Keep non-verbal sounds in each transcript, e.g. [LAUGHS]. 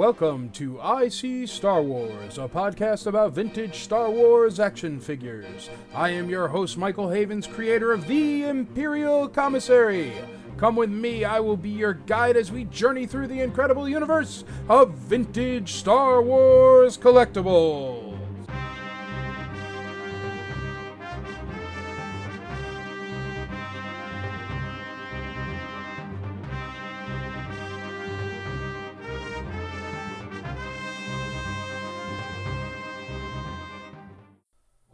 Welcome to IC Star Wars, a podcast about vintage Star Wars action figures. I am your host, Michael Havens, creator of The Imperial Commissary. Come with me, I will be your guide as we journey through the incredible universe of vintage Star Wars collectibles.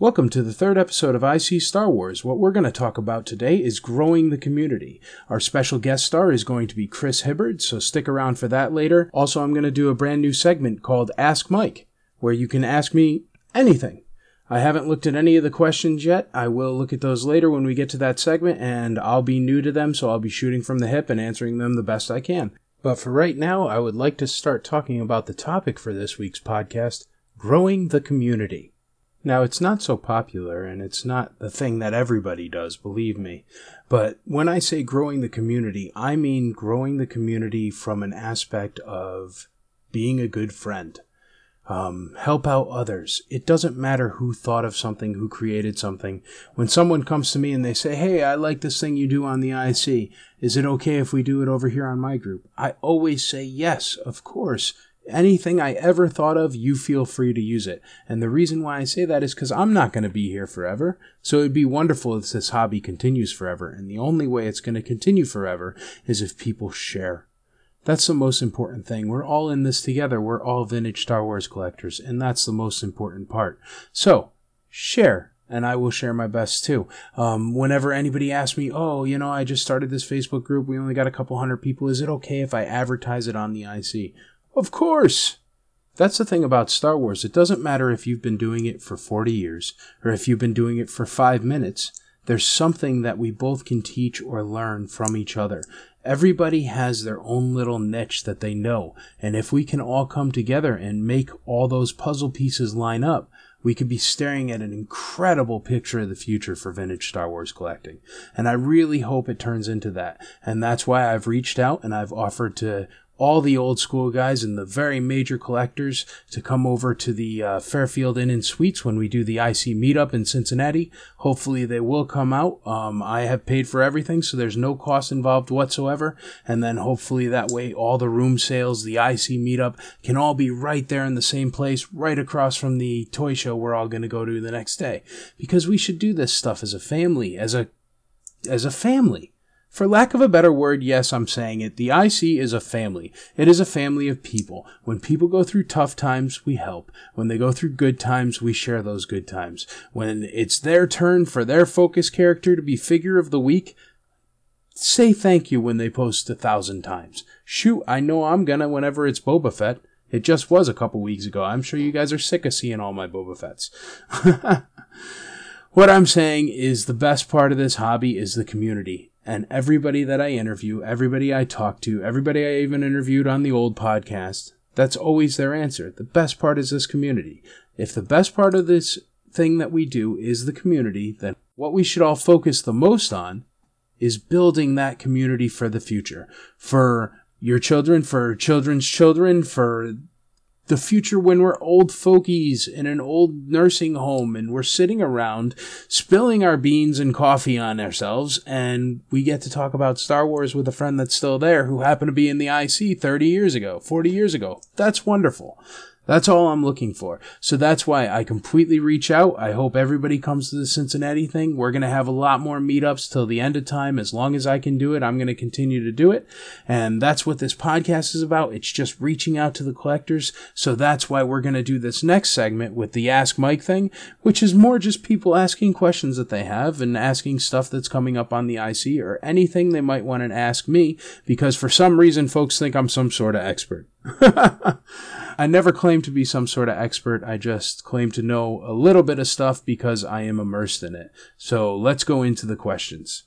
Welcome to the third episode of IC Star Wars. What we're going to talk about today is growing the community. Our special guest star is going to be Chris Hibbard, so stick around for that later. Also, I'm going to do a brand new segment called Ask Mike, where you can ask me anything. I haven't looked at any of the questions yet. I will look at those later when we get to that segment, and I'll be new to them, so I'll be shooting from the hip and answering them the best I can. But for right now, I would like to start talking about the topic for this week's podcast growing the community. Now, it's not so popular and it's not the thing that everybody does, believe me. But when I say growing the community, I mean growing the community from an aspect of being a good friend. Um, help out others. It doesn't matter who thought of something, who created something. When someone comes to me and they say, Hey, I like this thing you do on the IC. Is it okay if we do it over here on my group? I always say yes, of course anything I ever thought of, you feel free to use it. And the reason why I say that is because I'm not going to be here forever. So it'd be wonderful if this hobby continues forever. And the only way it's going to continue forever is if people share. That's the most important thing. We're all in this together. We're all vintage Star Wars collectors. And that's the most important part. So share and I will share my best too. Um, whenever anybody asks me, oh, you know, I just started this Facebook group, we only got a couple hundred people, is it okay if I advertise it on the IC? Of course! That's the thing about Star Wars. It doesn't matter if you've been doing it for 40 years or if you've been doing it for five minutes. There's something that we both can teach or learn from each other. Everybody has their own little niche that they know. And if we can all come together and make all those puzzle pieces line up, we could be staring at an incredible picture of the future for vintage Star Wars collecting. And I really hope it turns into that. And that's why I've reached out and I've offered to all the old school guys and the very major collectors to come over to the uh, Fairfield Inn and Suites when we do the IC meetup in Cincinnati. Hopefully, they will come out. Um, I have paid for everything, so there's no cost involved whatsoever. And then hopefully, that way, all the room sales, the IC meetup can all be right there in the same place, right across from the toy show we're all going to go to the next day. Because we should do this stuff as a family, as a as a family. For lack of a better word, yes, I'm saying it. The IC is a family. It is a family of people. When people go through tough times, we help. When they go through good times, we share those good times. When it's their turn for their focus character to be figure of the week, say thank you when they post a thousand times. Shoot, I know I'm gonna whenever it's Boba Fett. It just was a couple weeks ago. I'm sure you guys are sick of seeing all my Boba Fetts. [LAUGHS] what I'm saying is the best part of this hobby is the community. And everybody that I interview, everybody I talk to, everybody I even interviewed on the old podcast, that's always their answer. The best part is this community. If the best part of this thing that we do is the community, then what we should all focus the most on is building that community for the future. For your children, for children's children, for the future when we're old fogies in an old nursing home and we're sitting around spilling our beans and coffee on ourselves and we get to talk about Star Wars with a friend that's still there who happened to be in the IC 30 years ago, 40 years ago. That's wonderful. That's all I'm looking for. So that's why I completely reach out. I hope everybody comes to the Cincinnati thing. We're going to have a lot more meetups till the end of time. As long as I can do it, I'm going to continue to do it. And that's what this podcast is about. It's just reaching out to the collectors. So that's why we're going to do this next segment with the Ask Mike thing, which is more just people asking questions that they have and asking stuff that's coming up on the IC or anything they might want to ask me because for some reason folks think I'm some sort of expert. [LAUGHS] I never claim to be some sort of expert. I just claim to know a little bit of stuff because I am immersed in it. So let's go into the questions.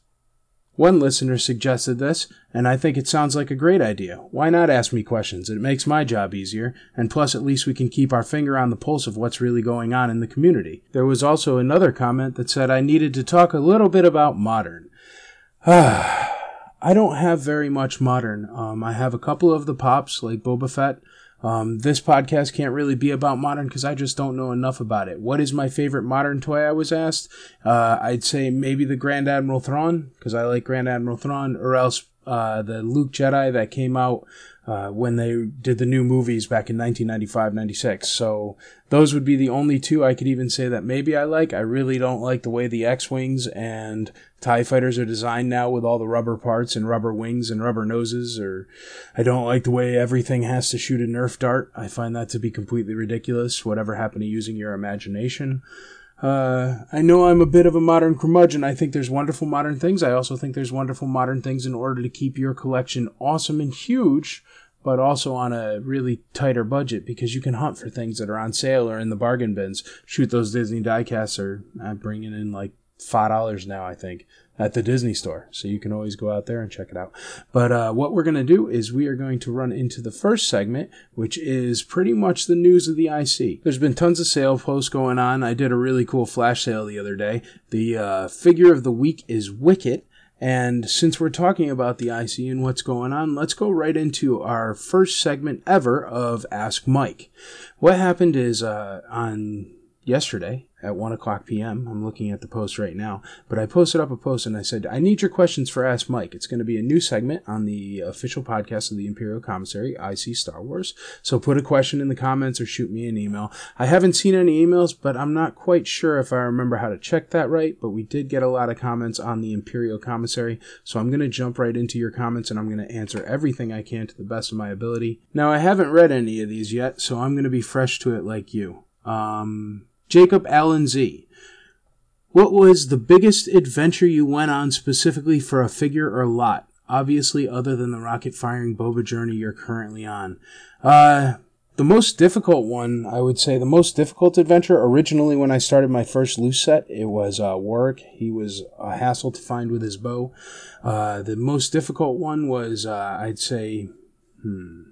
One listener suggested this, and I think it sounds like a great idea. Why not ask me questions? It makes my job easier, and plus, at least we can keep our finger on the pulse of what's really going on in the community. There was also another comment that said I needed to talk a little bit about modern. [SIGHS] I don't have very much modern. Um, I have a couple of the pops, like Boba Fett, Um, this podcast can't really be about modern because I just don't know enough about it. What is my favorite modern toy? I was asked. Uh, I'd say maybe the Grand Admiral Thrawn because I like Grand Admiral Thrawn, or else uh, the Luke Jedi that came out uh, when they did the new movies back in 1995 96. So those would be the only two I could even say that maybe I like. I really don't like the way the X Wings and TIE fighters are designed now with all the rubber parts and rubber wings and rubber noses, or I don't like the way everything has to shoot a Nerf dart. I find that to be completely ridiculous. Whatever happened to using your imagination? Uh, I know I'm a bit of a modern curmudgeon. I think there's wonderful modern things. I also think there's wonderful modern things in order to keep your collection awesome and huge, but also on a really tighter budget because you can hunt for things that are on sale or in the bargain bins. Shoot those Disney diecasts or I'm bringing in like five dollars now, I think at the Disney store. So you can always go out there and check it out. But uh, what we're going to do is we are going to run into the first segment, which is pretty much the news of the IC. There's been tons of sale posts going on. I did a really cool flash sale the other day. The uh, figure of the week is Wicket. And since we're talking about the IC and what's going on, let's go right into our first segment ever of Ask Mike. What happened is uh, on yesterday at 1 o'clock p.m. I'm looking at the post right now, but I posted up a post and I said, I need your questions for Ask Mike. It's going to be a new segment on the official podcast of the Imperial Commissary, IC Star Wars. So put a question in the comments or shoot me an email. I haven't seen any emails, but I'm not quite sure if I remember how to check that right, but we did get a lot of comments on the Imperial Commissary. So I'm going to jump right into your comments and I'm going to answer everything I can to the best of my ability. Now, I haven't read any of these yet, so I'm going to be fresh to it like you. Um, Jacob Allen Z. What was the biggest adventure you went on specifically for a figure or lot? Obviously, other than the rocket firing boba journey you're currently on. Uh, the most difficult one, I would say, the most difficult adventure originally when I started my first loose set, it was uh, Warok. He was a hassle to find with his bow. Uh, the most difficult one was, uh, I'd say, hmm,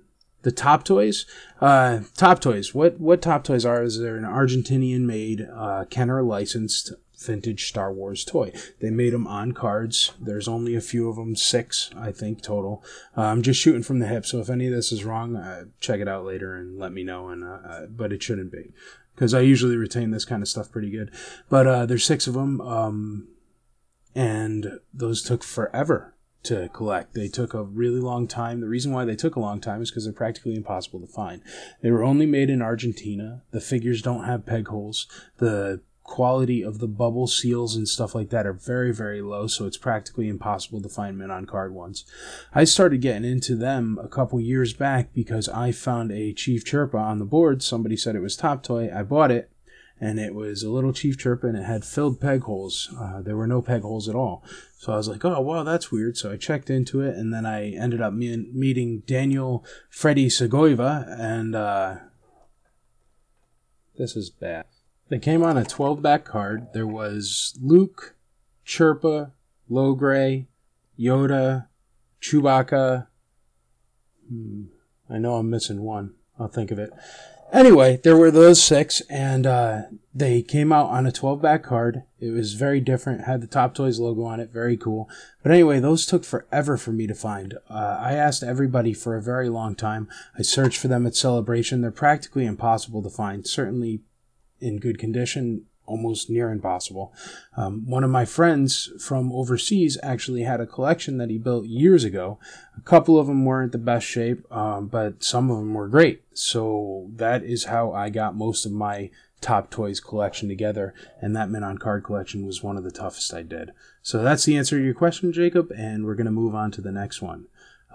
the top toys? Uh, top toys. What what top toys are is they're an argentinian made uh, kenner licensed vintage star wars toy. They made them on cards. There's only a few of them six i think total. Uh, i'm just shooting from the hip so if any of this is wrong uh, check it out later and let me know and uh, uh, but it shouldn't be because i usually retain this kind of stuff pretty good. But there's six of them um, and those took forever to collect. They took a really long time. The reason why they took a long time is because they're practically impossible to find. They were only made in Argentina. The figures don't have peg holes. The quality of the bubble seals and stuff like that are very, very low, so it's practically impossible to find men on card ones. I started getting into them a couple years back because I found a Chief Chirpa on the board. Somebody said it was Top Toy. I bought it and it was a little Chief Chirpa and it had filled peg holes. Uh, there were no peg holes at all. So I was like, oh, wow, that's weird. So I checked into it and then I ended up me- meeting Daniel Freddy Segoviva and uh, this is bad. They came on a 12 back card. There was Luke, Chirpa, Logray, Yoda, Chewbacca. Hmm, I know I'm missing one. I'll think of it. Anyway, there were those six, and uh, they came out on a 12 back card. It was very different, had the Top Toys logo on it, very cool. But anyway, those took forever for me to find. Uh, I asked everybody for a very long time. I searched for them at Celebration. They're practically impossible to find, certainly in good condition almost near impossible. Um, one of my friends from overseas actually had a collection that he built years ago. A couple of them weren't the best shape, um, but some of them were great. So that is how I got most of my top toys collection together, and that Men on Card collection was one of the toughest I did. So that's the answer to your question, Jacob, and we're going to move on to the next one.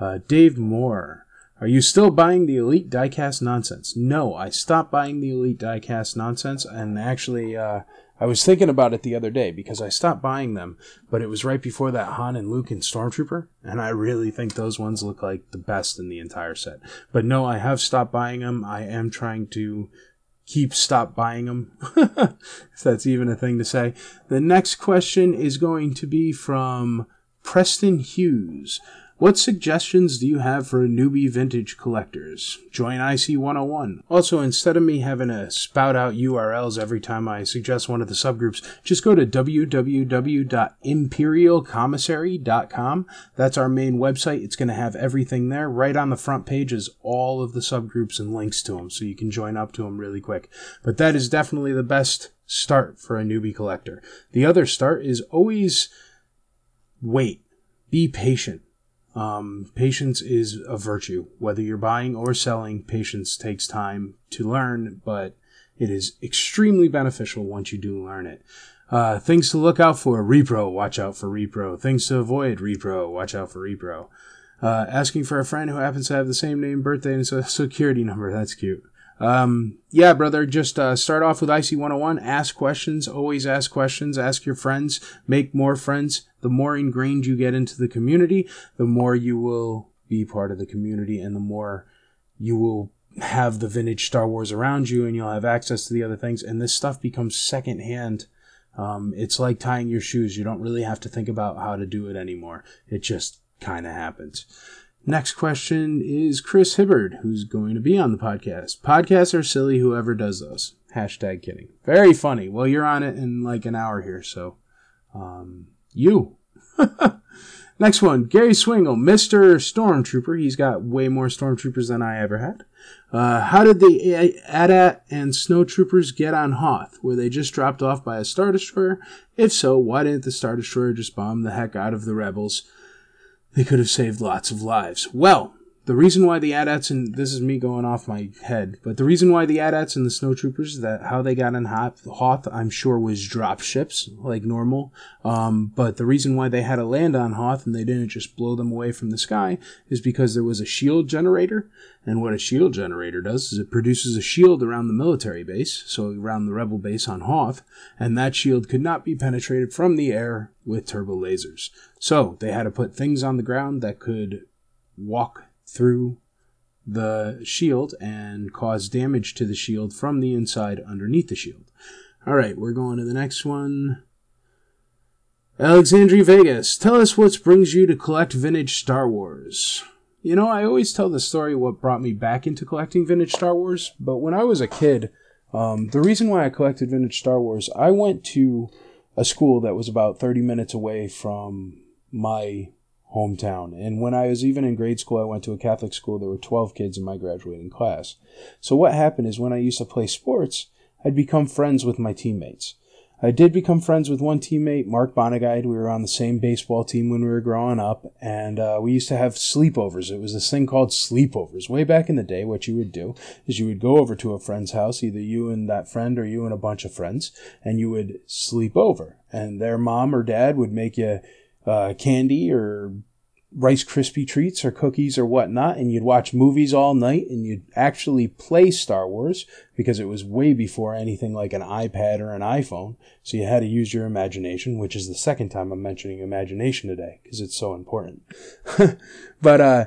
Uh, Dave Moore. Are you still buying the Elite diecast nonsense? No, I stopped buying the Elite diecast nonsense, and actually, uh, I was thinking about it the other day because I stopped buying them, but it was right before that Han and Luke and Stormtrooper, and I really think those ones look like the best in the entire set. But no, I have stopped buying them. I am trying to keep stop buying them, [LAUGHS] if that's even a thing to say. The next question is going to be from Preston Hughes. What suggestions do you have for newbie vintage collectors? Join IC 101. Also, instead of me having to spout out URLs every time I suggest one of the subgroups, just go to www.imperialcommissary.com. That's our main website. It's going to have everything there. Right on the front page is all of the subgroups and links to them, so you can join up to them really quick. But that is definitely the best start for a newbie collector. The other start is always wait, be patient um, patience is a virtue. Whether you're buying or selling, patience takes time to learn, but it is extremely beneficial once you do learn it. Uh, things to look out for repro, watch out for repro. Things to avoid repro, watch out for repro. Uh, asking for a friend who happens to have the same name, birthday, and security number. That's cute. Um, yeah, brother, just uh, start off with IC 101. Ask questions. Always ask questions. Ask your friends. Make more friends. The more ingrained you get into the community, the more you will be part of the community and the more you will have the vintage Star Wars around you and you'll have access to the other things. And this stuff becomes secondhand. Um, it's like tying your shoes. You don't really have to think about how to do it anymore. It just kind of happens. Next question is Chris Hibbard, who's going to be on the podcast. Podcasts are silly, whoever does those. Hashtag kidding. Very funny. Well, you're on it in like an hour here, so um, you. [LAUGHS] Next one, Gary Swingle, Mr. Stormtrooper. He's got way more Stormtroopers than I ever had. Uh, how did the AT-AT and Snowtroopers get on Hoth? Were they just dropped off by a Star Destroyer? If so, why didn't the Star Destroyer just bomb the heck out of the Rebels? They could have saved lots of lives. Well, the reason why the AT-ATs and this is me going off my head, but the reason why the AT-ATs and the snowtroopers that how they got in Hoth, I'm sure was drop ships like normal. Um, but the reason why they had to land on Hoth and they didn't just blow them away from the sky is because there was a shield generator. And what a shield generator does is it produces a shield around the military base, so around the rebel base on Hoth, and that shield could not be penetrated from the air with turbo lasers. So they had to put things on the ground that could walk through the shield and cause damage to the shield from the inside underneath the shield. All right, we're going to the next one. Alexandria Vegas, tell us what brings you to collect vintage Star Wars. You know, I always tell the story what brought me back into collecting vintage Star Wars, but when I was a kid, um, the reason why I collected vintage Star Wars, I went to a school that was about 30 minutes away from my hometown. And when I was even in grade school, I went to a Catholic school. There were 12 kids in my graduating class. So what happened is when I used to play sports, I'd become friends with my teammates. I did become friends with one teammate, Mark Bonagide. We were on the same baseball team when we were growing up, and uh, we used to have sleepovers. It was this thing called sleepovers. Way back in the day, what you would do is you would go over to a friend's house, either you and that friend or you and a bunch of friends, and you would sleep over. And their mom or dad would make you uh, candy or Rice Krispie treats or cookies or whatnot, and you'd watch movies all night and you'd actually play Star Wars because it was way before anything like an iPad or an iPhone. So you had to use your imagination, which is the second time I'm mentioning imagination today because it's so important. [LAUGHS] but, uh,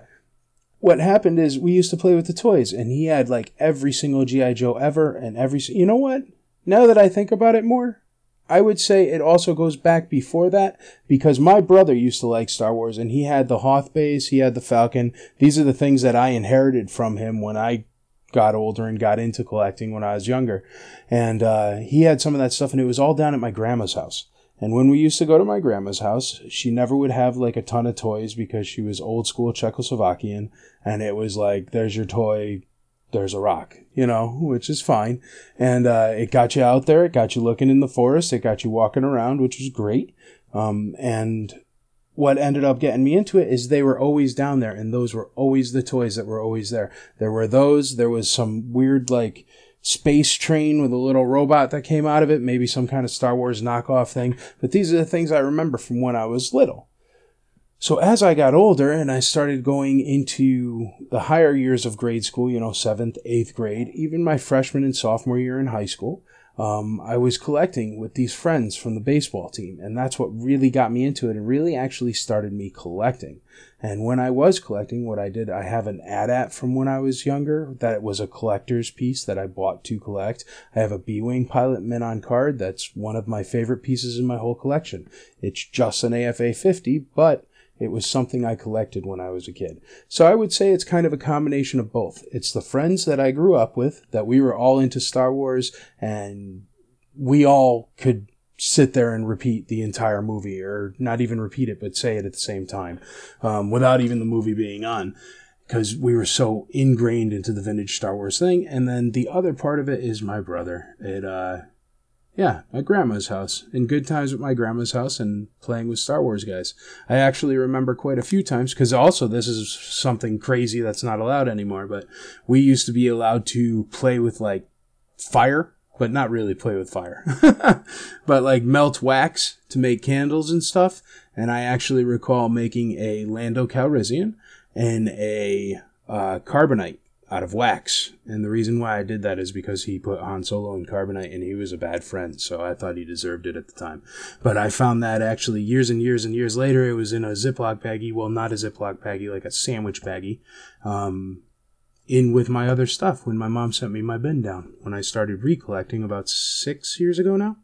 what happened is we used to play with the toys and he had like every single G.I. Joe ever and every, you know what? Now that I think about it more, I would say it also goes back before that because my brother used to like Star Wars and he had the Hoth base, he had the Falcon. These are the things that I inherited from him when I got older and got into collecting when I was younger. And uh, he had some of that stuff and it was all down at my grandma's house. And when we used to go to my grandma's house, she never would have like a ton of toys because she was old school Czechoslovakian. And it was like, there's your toy, there's a rock, you know, which is fine. And uh, it got you out there. It got you looking in the forest. It got you walking around, which was great. Um, and what ended up getting me into it is they were always down there, and those were always the toys that were always there. There were those. There was some weird like space train with a little robot that came out of it, maybe some kind of Star Wars knockoff thing. But these are the things I remember from when I was little. So as I got older and I started going into the higher years of grade school, you know, seventh, eighth grade, even my freshman and sophomore year in high school, um, I was collecting with these friends from the baseball team. And that's what really got me into it and really actually started me collecting. And when I was collecting, what I did, I have an AT-AT from when I was younger that was a collector's piece that I bought to collect. I have a B-Wing Pilot Mint on card. That's one of my favorite pieces in my whole collection. It's just an AFA 50, but It was something I collected when I was a kid. So I would say it's kind of a combination of both. It's the friends that I grew up with, that we were all into Star Wars, and we all could sit there and repeat the entire movie, or not even repeat it, but say it at the same time, um, without even the movie being on because we were so ingrained into the vintage Star Wars thing. And then the other part of it is my brother. It, uh, yeah, my grandma's house. In good times with my grandma's house and playing with Star Wars guys. I actually remember quite a few times because also this is something crazy that's not allowed anymore. But we used to be allowed to play with like fire, but not really play with fire, [LAUGHS] but like melt wax to make candles and stuff. And I actually recall making a Lando Calrissian and a uh, carbonite out of wax. And the reason why I did that is because he put Han Solo in carbonite and he was a bad friend, so I thought he deserved it at the time. But I found that actually years and years and years later, it was in a Ziploc baggie. Well, not a Ziploc baggie, like a sandwich baggie. Um, in with my other stuff when my mom sent me my bin down when I started recollecting about six years ago now.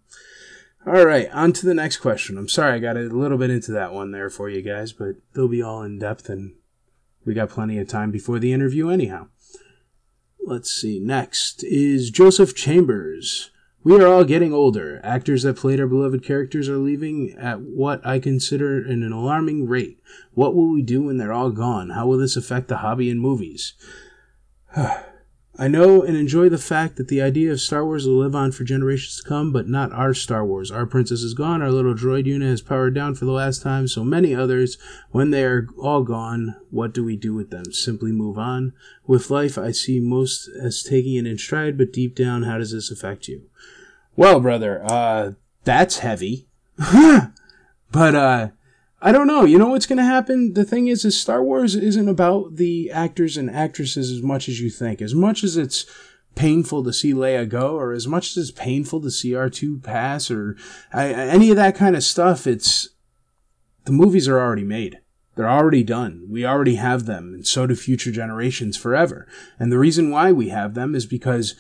All right, on to the next question. I'm sorry I got a little bit into that one there for you guys, but they'll be all in depth and we got plenty of time before the interview, anyhow. Let's see. Next is Joseph Chambers. We are all getting older. Actors that played our beloved characters are leaving at what I consider an alarming rate. What will we do when they're all gone? How will this affect the hobby in movies? [SIGHS] I know and enjoy the fact that the idea of Star Wars will live on for generations to come, but not our Star Wars. Our princess is gone, our little droid unit has powered down for the last time, so many others. When they are all gone, what do we do with them? Simply move on? With life, I see most as taking it in stride, but deep down, how does this affect you? Well, brother, uh, that's heavy. [LAUGHS] but, uh, I don't know. You know what's going to happen? The thing is, is Star Wars isn't about the actors and actresses as much as you think. As much as it's painful to see Leia go, or as much as it's painful to see R2 pass, or I, any of that kind of stuff, it's the movies are already made. They're already done. We already have them, and so do future generations forever. And the reason why we have them is because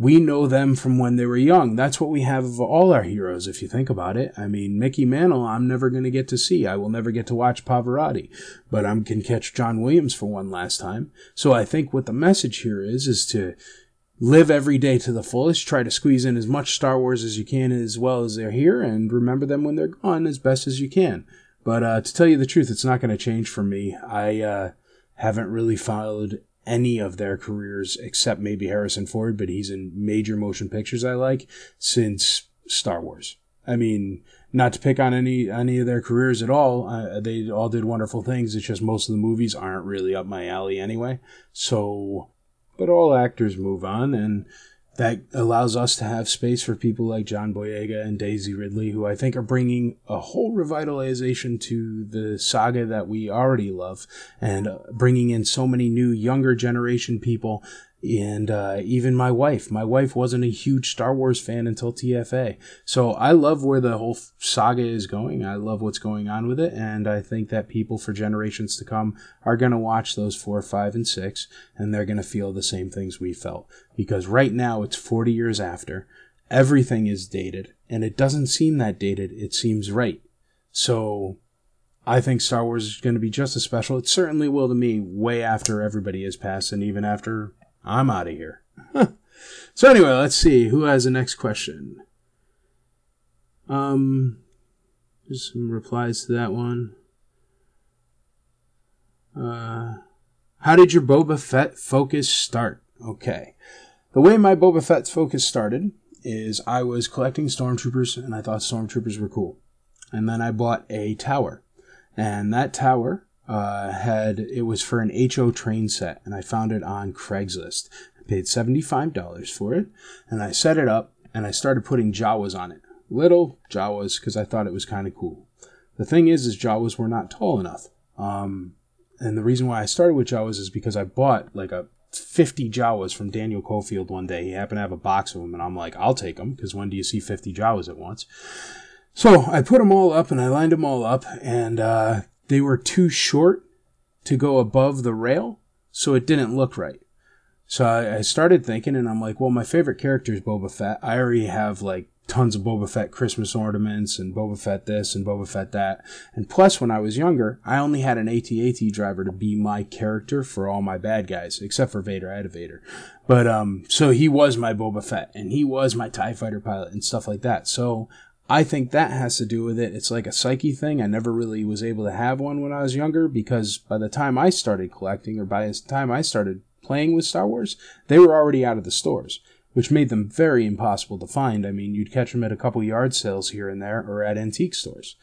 we know them from when they were young. That's what we have of all our heroes, if you think about it. I mean, Mickey Mantle, I'm never going to get to see. I will never get to watch Pavarotti, but I can catch John Williams for one last time. So I think what the message here is, is to live every day to the fullest, try to squeeze in as much Star Wars as you can as well as they're here, and remember them when they're gone as best as you can. But uh, to tell you the truth, it's not going to change for me. I uh, haven't really followed any of their careers except maybe Harrison Ford, but he's in major motion pictures I like since Star Wars. I mean, not to pick on any any of their careers at all. Uh, they all did wonderful things. It's just most of the movies aren't really up my alley anyway. So, but all actors move on, and that allows us to have space for people like John Boyega and Daisy Ridley, who I think are bringing a whole revitalization to the saga that we already love, and bringing in so many new younger generation people and uh, even my wife. My wife wasn't a huge Star Wars fan until TFA. So I love where the whole saga is going. I love what's going on with it, and I think that people for generations to come are going to watch those four, five, and six, and they're going to feel the same things we felt. Because right now it's 40 years after, everything is dated, and it doesn't seem that dated. It seems right. So I think Star Wars is going to be just as special. It certainly will to me way after everybody has passed and even after I'm out of here. [LAUGHS] so anyway, let's see who has the next question. Um, there's some replies to that one. Uh, how did your Boba Fett focus start? Okay, the way my Boba Fett focus started is I was collecting stormtroopers and I thought stormtroopers were cool, and then I bought a tower, and that tower uh, had it was for an HO train set, and I found it on Craigslist. I paid seventy five dollars for it, and I set it up, and I started putting Jawas on it, little Jawas, because I thought it was kind of cool. The thing is, is Jawas were not tall enough, um, and the reason why I started with Jawas is because I bought like a 50 Jawas from Daniel Cofield one day. He happened to have a box of them, and I'm like, I'll take them because when do you see 50 Jawas at once? So I put them all up and I lined them all up, and uh, they were too short to go above the rail, so it didn't look right. So I, I started thinking, and I'm like, well, my favorite character is Boba Fett. I already have like tons of Boba Fett Christmas ornaments and Boba Fett this and Boba Fett that. And plus, when I was younger, I only had an AT-AT driver to be my character for all my bad guys, except for Vader. I had a Vader. But, um, so he was my Boba Fett and he was my TIE fighter pilot and stuff like that. So I think that has to do with it. It's like a psyche thing. I never really was able to have one when I was younger because by the time I started collecting or by the time I started playing with Star Wars, they were already out of the stores which made them very impossible to find. I mean, you'd catch them at a couple yard sales here and there or at antique stores.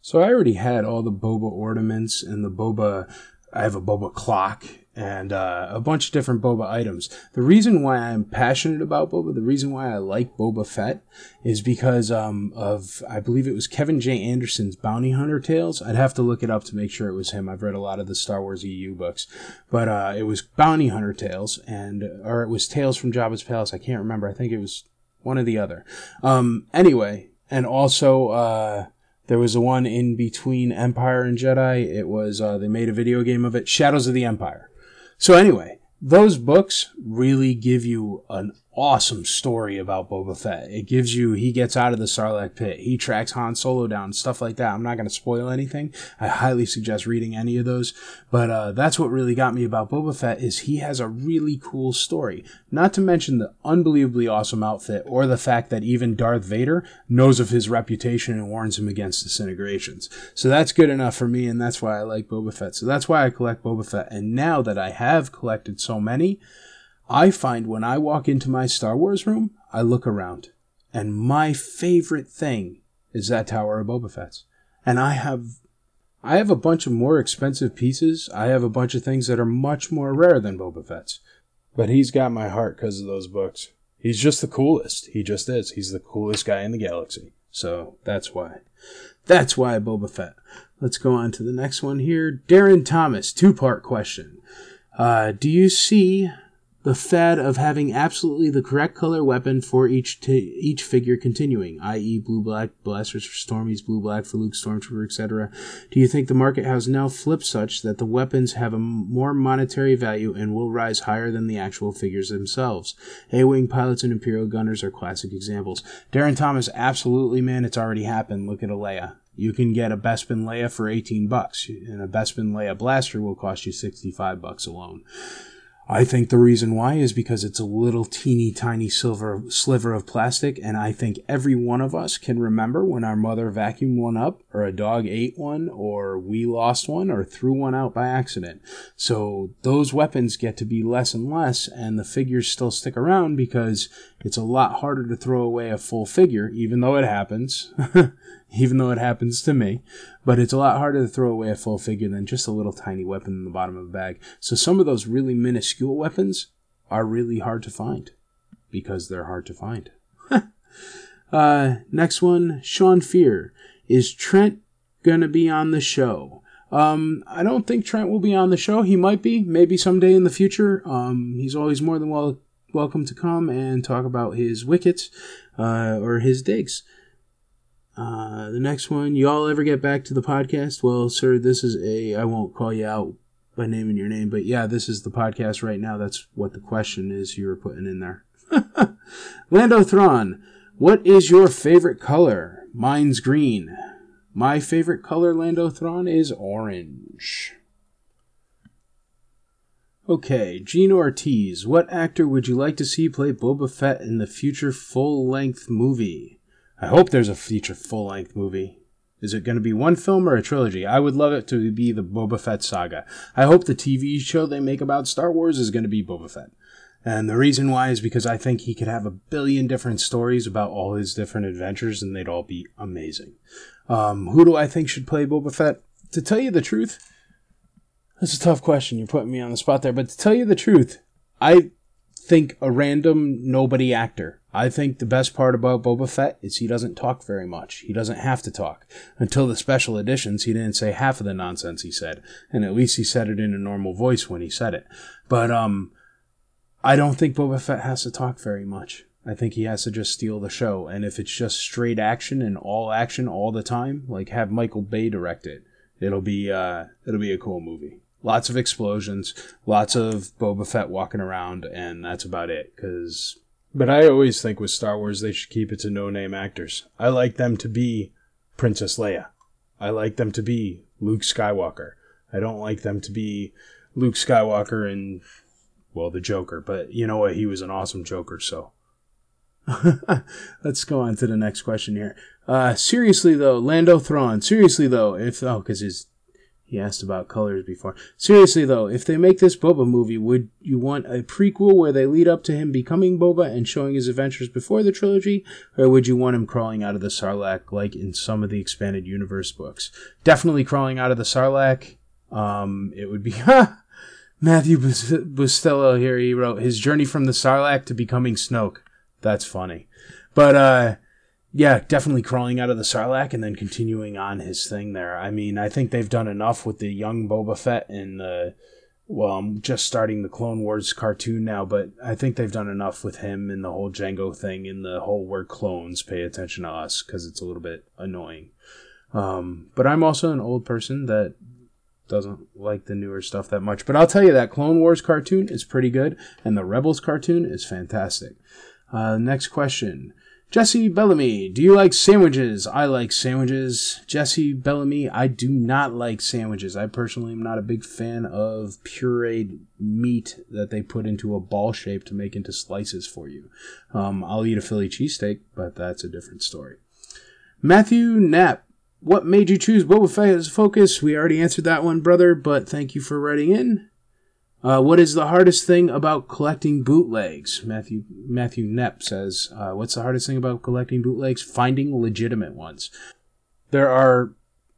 So I already had all the boba ornaments and the boba. I have a boba clock and uh, a bunch of different boba items. The reason why I'm passionate about boba, the reason why I like Boba Fett, is because um, of I believe it was Kevin J. Anderson's Bounty Hunter Tales. I'd have to look it up to make sure it was him. I've read a lot of the Star Wars EU books, but uh, it was Bounty Hunter Tales, and or it was Tales from Jabba's Palace. I can't remember. I think it was one or the other. Um, anyway, and also. Uh, there was a one in between Empire and Jedi. It was uh, they made a video game of it, Shadows of the Empire. So anyway, those books really give you an awesome story about Boba Fett. It gives you, he gets out of the Sarlacc pit, he tracks Han Solo down, stuff like that. I'm not going to spoil anything. I highly suggest reading any of those. But uh, that's what really got me about Boba Fett is he has a really cool story. Not to mention the unbelievably awesome outfit or the fact that even Darth Vader knows of his reputation and warns him against disintegrations. So that's good enough for me, and that's why I like Boba Fett. So that's why I collect Boba Fett. And now that I have collected so many, I find when I walk into my Star Wars room, I look around, and my favorite thing is that Tower of Boba Fett's. And I have I have a bunch of more expensive pieces. I have a bunch of things that are much more rare than Boba Fett's. But he's got my heart because of those books. He's just the coolest. He just is. He's the coolest guy in the galaxy. So that's why. That's why Boba Fett. Let's go on to the next one here. Darren Thomas, two part question. Uh, do you see the fad of having absolutely the correct color weapon for each t- each figure continuing, i.e., blue black blasters for Stormies, blue black for Luke Stormtrooper, etc. Do you think the market has now flipped such that the weapons have a more monetary value and will rise higher than the actual figures themselves? A-wing pilots and Imperial gunners are classic examples. Darren Thomas, absolutely, man, it's already happened. Look at a Leia. You can get a Bespin Leia for 18 bucks, and a Bespin Leia blaster will cost you 65 bucks alone. I think the reason why is because it's a little teeny tiny silver sliver of plastic, and I think every one of us can remember when our mother vacuumed one up, or a dog ate one, or we lost one, or threw one out by accident. So those weapons get to be less and less, and the figures still stick around because it's a lot harder to throw away a full figure, even though it happens. [LAUGHS] even though it happens to me. But it's a lot harder to throw away a full figure than just a little tiny weapon in the bottom of a bag. So some of those really minuscule weapons are really hard to find because they're hard to find. [LAUGHS] uh, next one, Sean Fear. Is Trent gonna be on the show? Um, I don't think Trent will be on the show. He might be, maybe someday in the future. Um, he's always more than well welcome to come and talk about his wickets uh, or his digs. Uh, the next one, y'all ever get back to the podcast? Well, sir, this is a, I won't call you out by naming your name, but yeah, this is the podcast right now. That's what the question is you were putting in there. [LAUGHS] Lando Thrawn, what is your favorite color? Mine's green. My favorite color, Lando Thrawn, is orange. Okay, Gene Ortiz, what actor would you like to see play Boba Fett in the future full length movie? I hope there's a future full length movie. Is it going to be one film or a trilogy? I would love it to be the Boba Fett saga. I hope the TV show they make about Star Wars is going to be Boba Fett. And the reason why is because I think he could have a billion different stories about all his different adventures and they'd all be amazing. Um, who do I think should play Boba Fett? To tell you the truth, that's a tough question. You're putting me on the spot there. But to tell you the truth, I think a random nobody actor. I think the best part about Boba Fett is he doesn't talk very much. He doesn't have to talk. Until the special editions, he didn't say half of the nonsense he said. And at least he said it in a normal voice when he said it. But, um, I don't think Boba Fett has to talk very much. I think he has to just steal the show. And if it's just straight action and all action all the time, like have Michael Bay direct it, it'll be, uh, it'll be a cool movie lots of explosions, lots of Boba Fett walking around, and that's about it. Because But I always think with Star Wars, they should keep it to no name actors. I like them to be Princess Leia. I like them to be Luke Skywalker. I don't like them to be Luke Skywalker and, well, the Joker. But you know what? He was an awesome Joker, so. [LAUGHS] Let's go on to the next question here. Uh, seriously though, Lando Thrawn. Seriously though, if oh, because his he asked about colors before. Seriously though, if they make this Boba movie, would you want a prequel where they lead up to him becoming Boba and showing his adventures before the trilogy, or would you want him crawling out of the Sarlacc like in some of the expanded universe books? Definitely crawling out of the Sarlacc. Um, it would be [LAUGHS] Matthew Bustello here. He wrote his journey from the Sarlacc to becoming Snoke. That's funny, but uh yeah, definitely crawling out of the Sarlacc and then continuing on his thing there. I mean, I think they've done enough with the young Boba Fett and the. Well, I'm just starting the Clone Wars cartoon now, but I think they've done enough with him and the whole Jango thing and the whole we're clones, pay attention to us because it's a little bit annoying. Um, but I'm also an old person that doesn't like the newer stuff that much. But I'll tell you that Clone Wars cartoon is pretty good, and the Rebels cartoon is fantastic. Uh, next question. Jesse Bellamy, do you like sandwiches? I like sandwiches. Jesse Bellamy, I do not like sandwiches. I personally am not a big fan of pureed meat that they put into a ball shape to make into slices for you. Um, I'll eat a Philly cheesesteak, but that's a different story. Matthew Knapp, what made you choose Boba Fett as focus? We already answered that one, brother, but thank you for writing in. Uh, what is the hardest thing about collecting bootlegs? Matthew Matthew Knepp says, uh, "What's the hardest thing about collecting bootlegs? Finding legitimate ones. There are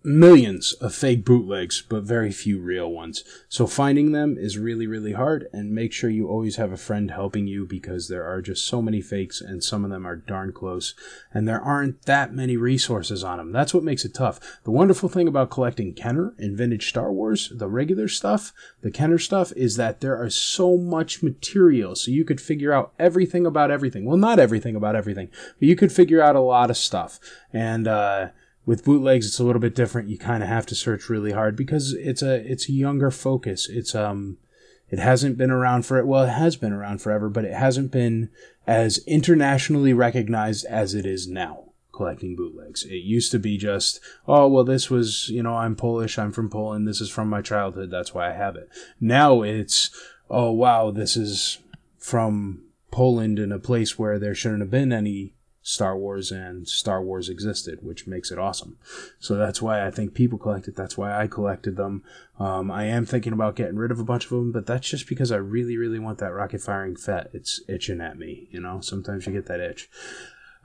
millions of fake bootlegs, but very few real ones. So finding them is really, really hard. And make sure you always have a friend helping you because there are just so many fakes and some of them are darn close. And there aren't that many resources on them. That's what makes it tough. The wonderful thing about collecting Kenner and vintage Star Wars, the regular stuff, the Kenner stuff, is that there are so much material. So you could figure out everything about everything. Well, not everything about everything, but you could figure out a lot of stuff. And, uh, with bootlegs, it's a little bit different. You kind of have to search really hard because it's a it's a younger focus. It's um it hasn't been around for. Well, it has been around forever, but it hasn't been as internationally recognized as it is now. Collecting bootlegs. It used to be just, oh well, this was you know I'm Polish, I'm from Poland, this is from my childhood, that's why I have it. Now it's, oh wow, this is from Poland in a place where there shouldn't have been any Star Wars and Star Wars existed, which makes it awesome. So that's why I think people collect it. That's why I collected them. Um, I am thinking about getting rid of a bunch of them, but that's just because I really, really want that rocket firing Fett. It's itching at me, you know. Sometimes you get that itch.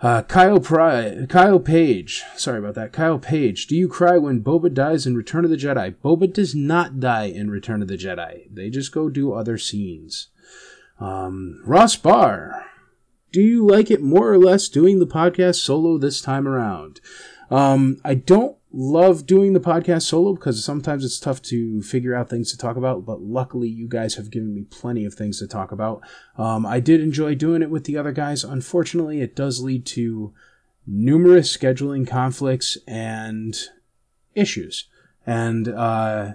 Uh, Kyle Pry, Kyle Page, sorry about that. Kyle Page, do you cry when Boba dies in Return of the Jedi? Boba does not die in Return of the Jedi. They just go do other scenes. Um, Ross Barr, do you like it more or less doing the podcast solo this time around? Um, I don't love doing the podcast solo because sometimes it's tough to figure out things to talk about, but luckily you guys have given me plenty of things to talk about. Um, I did enjoy doing it with the other guys. Unfortunately, it does lead to numerous scheduling conflicts and issues. And, uh,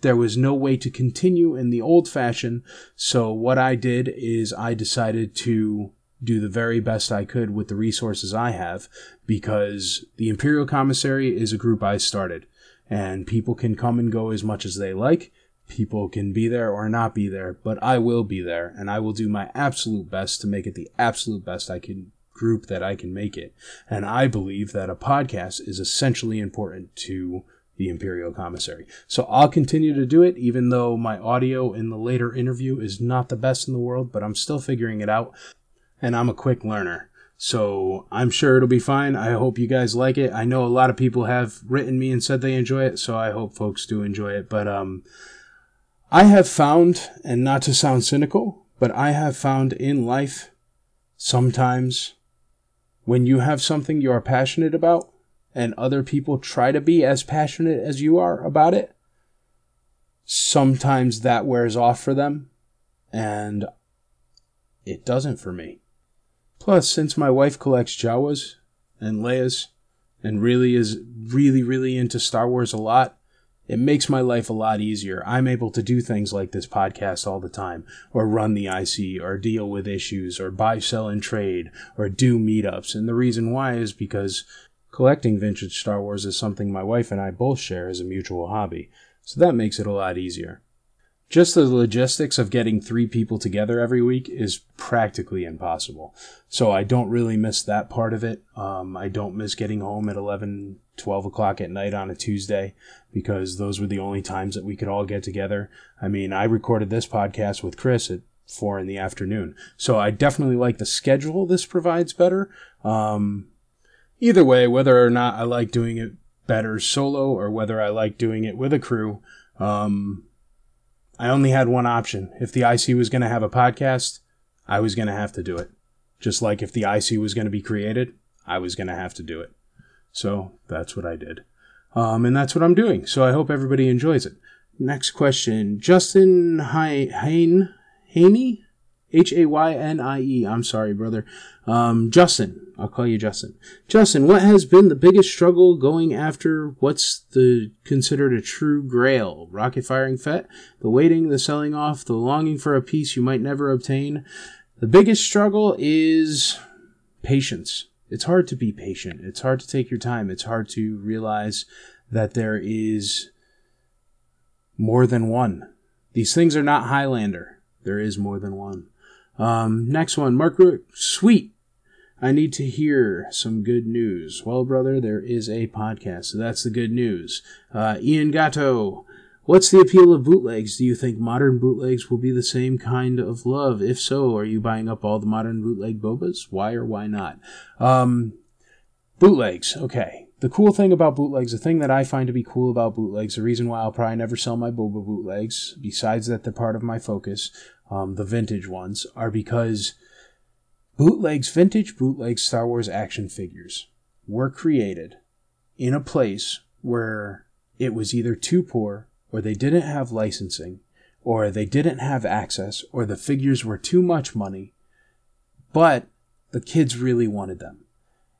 there was no way to continue in the old fashion. So what I did is I decided to do the very best I could with the resources I have because the Imperial Commissary is a group I started and people can come and go as much as they like. People can be there or not be there, but I will be there and I will do my absolute best to make it the absolute best I can group that I can make it. And I believe that a podcast is essentially important to the Imperial Commissary. So I'll continue to do it, even though my audio in the later interview is not the best in the world, but I'm still figuring it out and I'm a quick learner. So I'm sure it'll be fine. I hope you guys like it. I know a lot of people have written me and said they enjoy it, so I hope folks do enjoy it. But um, I have found, and not to sound cynical, but I have found in life sometimes when you have something you are passionate about and other people try to be as passionate as you are about it, sometimes that wears off for them. And it doesn't for me. Plus, since my wife collects Jawas and Leias and really is really, really into Star Wars a lot, it makes my life a lot easier. I'm able to do things like this podcast all the time, or run the IC, or deal with issues, or buy, sell, and trade, or do meetups. And the reason why is because collecting vintage Star Wars is something my wife and I both share as a mutual hobby. So that makes it a lot easier. Just the logistics of getting three people together every week is practically impossible. So I don't really miss that part of it. Um, I don't miss getting home at 11, 12 o'clock at night on a Tuesday because those were the only times that we could all get together. I mean, I recorded this podcast with Chris at four in the afternoon. So I definitely like the schedule this provides better. Um, either way, whether or not I like doing it better solo or whether I like doing it with a crew, um, I only had one option. If the IC was going to have a podcast, I was going to have to do it. Just like if the IC was going to be created, I was going to have to do it. So that's what I did. Um, and that's what I'm doing. So I hope everybody enjoys it. Next question. Justin Hain, Haney? H A Y N I E. I'm sorry, brother. Um, Justin. I'll call you Justin. Justin, what has been the biggest struggle going after what's the considered a true grail? Rocket firing Fett? The waiting, the selling off, the longing for a piece you might never obtain. The biggest struggle is patience. It's hard to be patient. It's hard to take your time. It's hard to realize that there is more than one. These things are not Highlander. There is more than one. Um, next one, Margaret Sweet. I need to hear some good news. Well, brother, there is a podcast, so that's the good news. Uh, Ian Gatto, what's the appeal of bootlegs? Do you think modern bootlegs will be the same kind of love? If so, are you buying up all the modern bootleg bobas? Why or why not? Um, bootlegs, okay. The cool thing about bootlegs, the thing that I find to be cool about bootlegs, the reason why I'll probably never sell my boba bootlegs, besides that they're part of my focus, um, the vintage ones, are because bootlegs, vintage bootlegs Star Wars action figures were created in a place where it was either too poor, or they didn't have licensing, or they didn't have access, or the figures were too much money, but the kids really wanted them.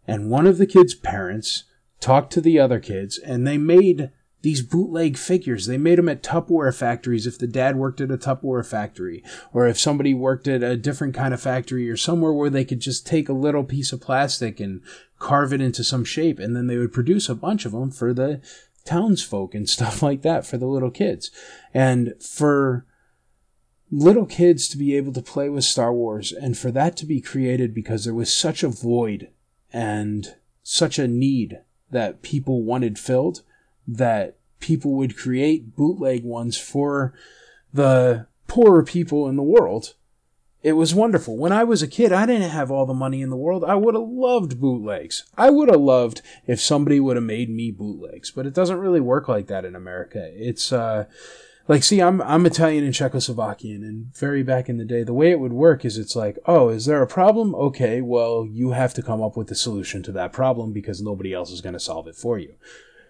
And one of the kids' parents talked to the other kids, and they made these bootleg figures. They made them at Tupperware factories if the dad worked at a Tupperware factory, or if somebody worked at a different kind of factory, or somewhere where they could just take a little piece of plastic and carve it into some shape, and then they would produce a bunch of them for the townsfolk and [LAUGHS] stuff like that for the little kids. And for little kids to be able to play with Star Wars and for that to be created because there was such a void and such a need that people wanted filled that people would create bootleg ones for the poorer people in the world. It was wonderful. When I was a kid, I didn't have all the money in the world. I would have loved bootlegs. I would have loved if somebody would have made me bootlegs, but it doesn't really work like that in America. It's uh like see I'm I'm Italian and Czechoslovakian and very back in the day the way it would work is it's like, "Oh, is there a problem? Okay, well, you have to come up with a solution to that problem because nobody else is going to solve it for you."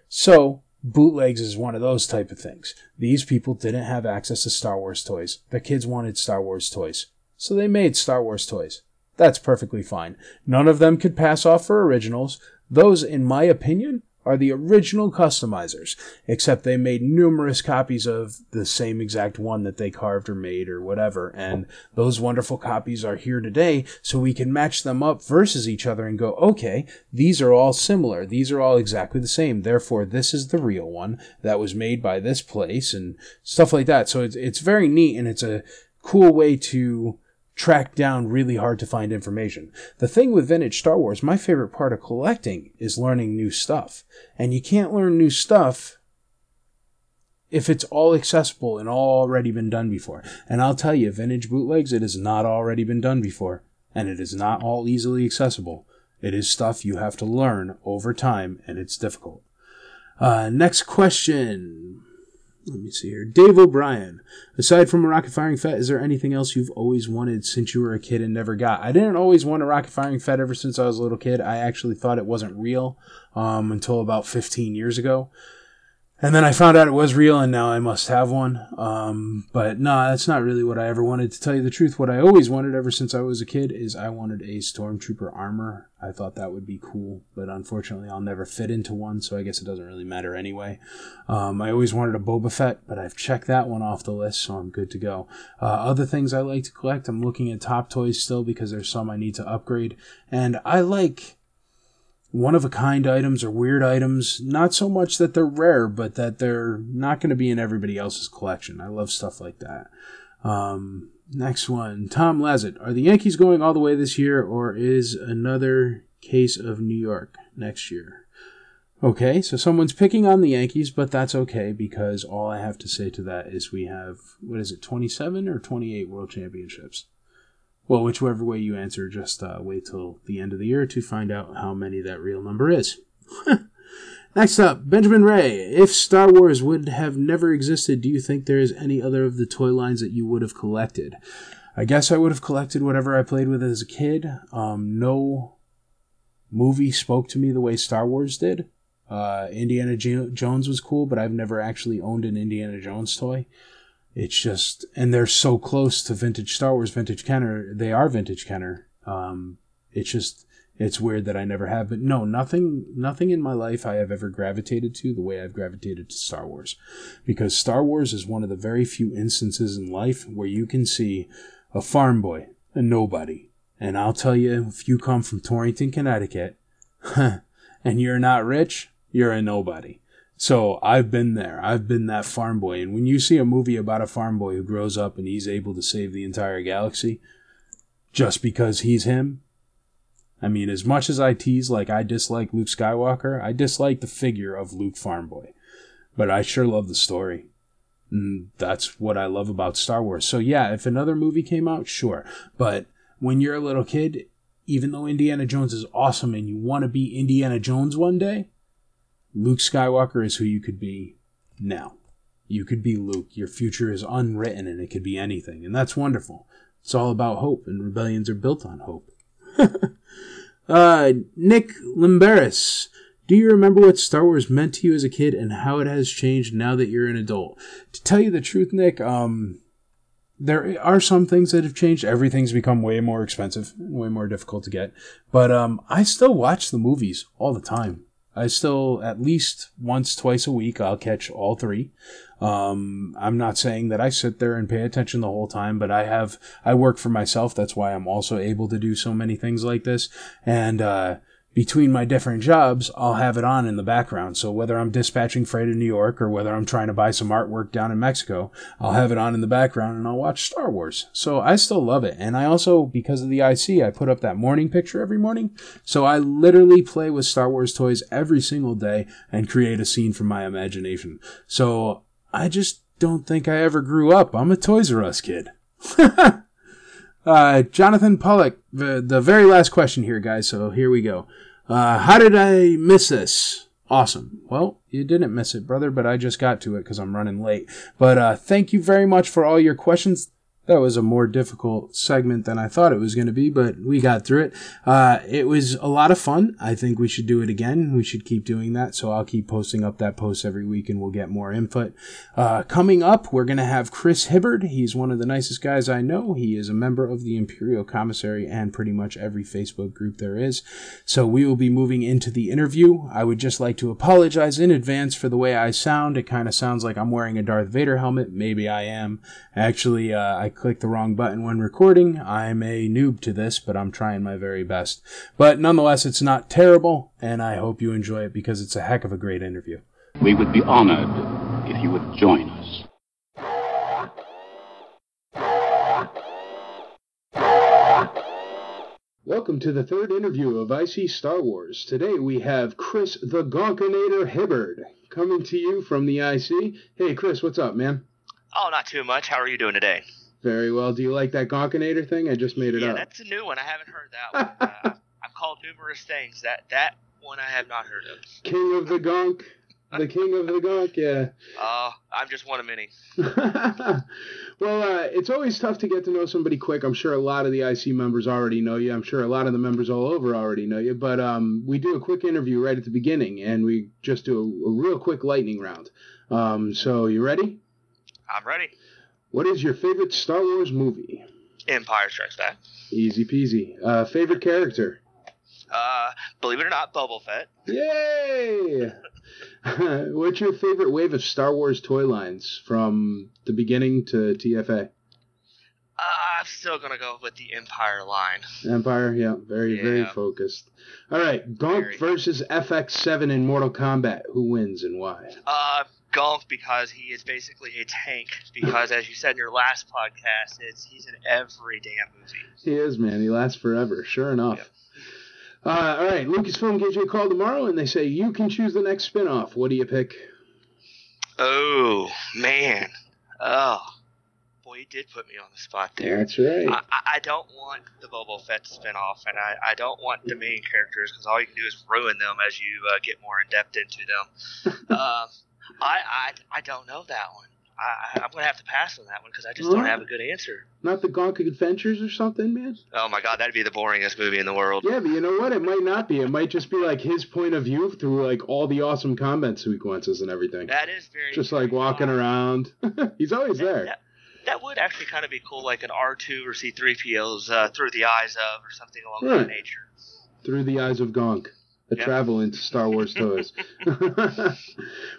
So, bootlegs is one of those type of things. These people didn't have access to Star Wars toys. The kids wanted Star Wars toys. So they made Star Wars toys. That's perfectly fine. None of them could pass off for originals. Those, in my opinion, are the original customizers, except they made numerous copies of the same exact one that they carved or made or whatever. And those wonderful copies are here today, so we can match them up versus each other and go, okay, these are all similar. These are all exactly the same. Therefore, this is the real one that was made by this place and stuff like that. So it's, it's very neat and it's a cool way to track down really hard to find information. The thing with vintage Star Wars, my favorite part of collecting is learning new stuff. And you can't learn new stuff if it's all accessible and all already been done before. And I'll tell you, vintage bootlegs, it has not already been done before. And it is not all easily accessible. It is stuff you have to learn over time, and it's difficult. Uh, next question let me see here. Dave O'Brien. Aside from a rocket firing Fett, is there anything else you've always wanted since you were a kid and never got? I didn't always want a rocket firing Fett ever since I was a little kid. I actually thought it wasn't real um, until about 15 years ago. And then I found out it was real, and now I must have one. Um, but no, that's not really what I ever wanted. To tell you the truth, what I always wanted ever since I was a kid is I wanted a stormtrooper armor. I thought that would be cool, but unfortunately, I'll never fit into one, so I guess it doesn't really matter anyway. Um, I always wanted a Boba Fett, but I've checked that one off the list, so I'm good to go. Uh, other things I like to collect, I'm looking at top toys still because there's some I need to upgrade, and I like one of a kind items or weird items. Not so much that they're rare, but that they're not going to be in everybody else's collection. I love stuff like that. Um, next one Tom Lazett. Are the Yankees going all the way this year, or is another case of New York next year? Okay, so someone's picking on the Yankees, but that's okay because all I have to say to that is we have, what is it, 27 or 28 World Championships? Well, whichever way you answer, just uh, wait till the end of the year to find out how many that real number is. [LAUGHS] Next up, Benjamin Ray. If Star Wars would have never existed, do you think there is any other of the toy lines that you would have collected? I guess I would have collected whatever I played with as a kid. Um, no movie spoke to me the way Star Wars did. Uh, Indiana Jones was cool, but I've never actually owned an Indiana Jones toy. It's just, and they're so close to vintage Star Wars, vintage Kenner. They are vintage Kenner. Um, it's just, it's weird that I never have. But no, nothing, nothing in my life I have ever gravitated to the way I've gravitated to Star Wars, because Star Wars is one of the very few instances in life where you can see a farm boy, a nobody, and I'll tell you, if you come from Torrington, Connecticut, [LAUGHS] and you're not rich, you're a nobody. So I've been there. I've been that farm boy. And when you see a movie about a farm boy who grows up and he's able to save the entire galaxy just because he's him, I mean, as much as I tease like I dislike Luke Skywalker, I dislike the figure of Luke Farmboy. But I sure love the story. And that's what I love about Star Wars. So yeah, if another movie came out, sure. But when you're a little kid, even though Indiana Jones is awesome and you want to be Indiana Jones one day, Luke Skywalker is who you could be now. You could be Luke. Your future is unwritten and it could be anything. And that's wonderful. It's all about hope, and rebellions are built on hope. [LAUGHS] uh, Nick Limberis. Do you remember what Star Wars meant to you as a kid and how it has changed now that you're an adult? To tell you the truth, Nick, um, there are some things that have changed. Everything's become way more expensive, way more difficult to get. But um, I still watch the movies all the time. I still at least once, twice a week, I'll catch all three. Um, I'm not saying that I sit there and pay attention the whole time, but I have I work for myself. That's why I'm also able to do so many things like this. And uh, between my different jobs, I'll have it on in the background. So whether I'm dispatching freight in New York or whether I'm trying to buy some artwork down in Mexico, I'll have it on in the background and I'll watch Star Wars. So I still love it. And I also, because of the IC, I put up that morning picture every morning. So I literally play with Star Wars toys every single day and create a scene from my imagination. So I just don't think I ever grew up. I'm a Toys R Us kid. [LAUGHS] uh, Jonathan Pollock, the, the very last question here, guys. So here we go. Uh, how did I miss this? Awesome. Well, you didn't miss it, brother, but I just got to it because I'm running late. But uh, thank you very much for all your questions that was a more difficult segment than I thought it was going to be, but we got through it. Uh, it was a lot of fun. I think we should do it again. We should keep doing that. So I'll keep posting up that post every week and we'll get more input. Uh, coming up, we're going to have Chris Hibbard. He's one of the nicest guys I know. He is a member of the Imperial Commissary and pretty much every Facebook group there is. So we will be moving into the interview. I would just like to apologize in advance for the way I sound. It kind of sounds like I'm wearing a Darth Vader helmet. Maybe I am. Actually, uh, I clicked the wrong button when recording. I'm a noob to this, but I'm trying my very best. But nonetheless, it's not terrible, and I hope you enjoy it because it's a heck of a great interview. We would be honored if you would join us. Welcome to the third interview of IC Star Wars. Today we have Chris the Gonkinator Hibbard coming to you from the IC. Hey, Chris, what's up, man? Oh, not too much. How are you doing today? Very well. Do you like that Gonkinator thing? I just made it yeah, up. Yeah, that's a new one. I haven't heard that one. uh, [LAUGHS] I've called numerous things. That that one I have not heard of. King of the Gonk. the king of the gonk, yeah. Uh, [LAUGHS] I'm just one of many. [LAUGHS] well, uh, it's always tough to get to know somebody quick. I'm sure a lot of the IC members already know you. I'm sure a lot of the members all over already know you. But um, we do a quick interview right at the beginning, and we just do a, a real quick lightning round. Um, so you ready? I'm ready. What is your favorite Star Wars movie? Empire Strikes Back. Easy peasy. Uh, favorite character? Uh, believe it or not, Boba Fett. Yay! [LAUGHS] What's your favorite wave of Star Wars toy lines from the beginning to TFA? Uh, I'm still gonna go with the Empire line. Empire, yeah, very, Yeah. very focused. All right, Gonk Very. versus FX7 in Mortal Kombat. Who wins and why? Uh, Gonk because he is basically a tank. Because as you said in your last podcast, it's he's in every damn movie. He is, man. He lasts forever. Sure enough. Uh, all right, Lucasfilm gives you a call tomorrow, and they say you can choose the next spin-off. What do you pick? Oh man. Oh. Boy, you did put me on the spot there. That's right. I, I- don't want the Boba Fett spinoff, and I, I don't want the main characters because all you can do is ruin them as you uh, get more in depth into them. [LAUGHS] um, I, I I don't know that one. I, I'm gonna have to pass on that one because I just don't have a good answer. Not the Gonk Adventures or something, man? Oh my god, that'd be the boringest movie in the world. Yeah, but you know what? It might not be. It might just be like his point of view through like all the awesome combat sequences and everything. That is very Just like very walking odd. around. [LAUGHS] He's always That- there. That, that would actually kind of be cool, like an R2 or C3PO's uh, through the eyes of, or something along Right. that nature. Through the eyes of Gonk. A Yeah. travel into Star Wars toys. [LAUGHS]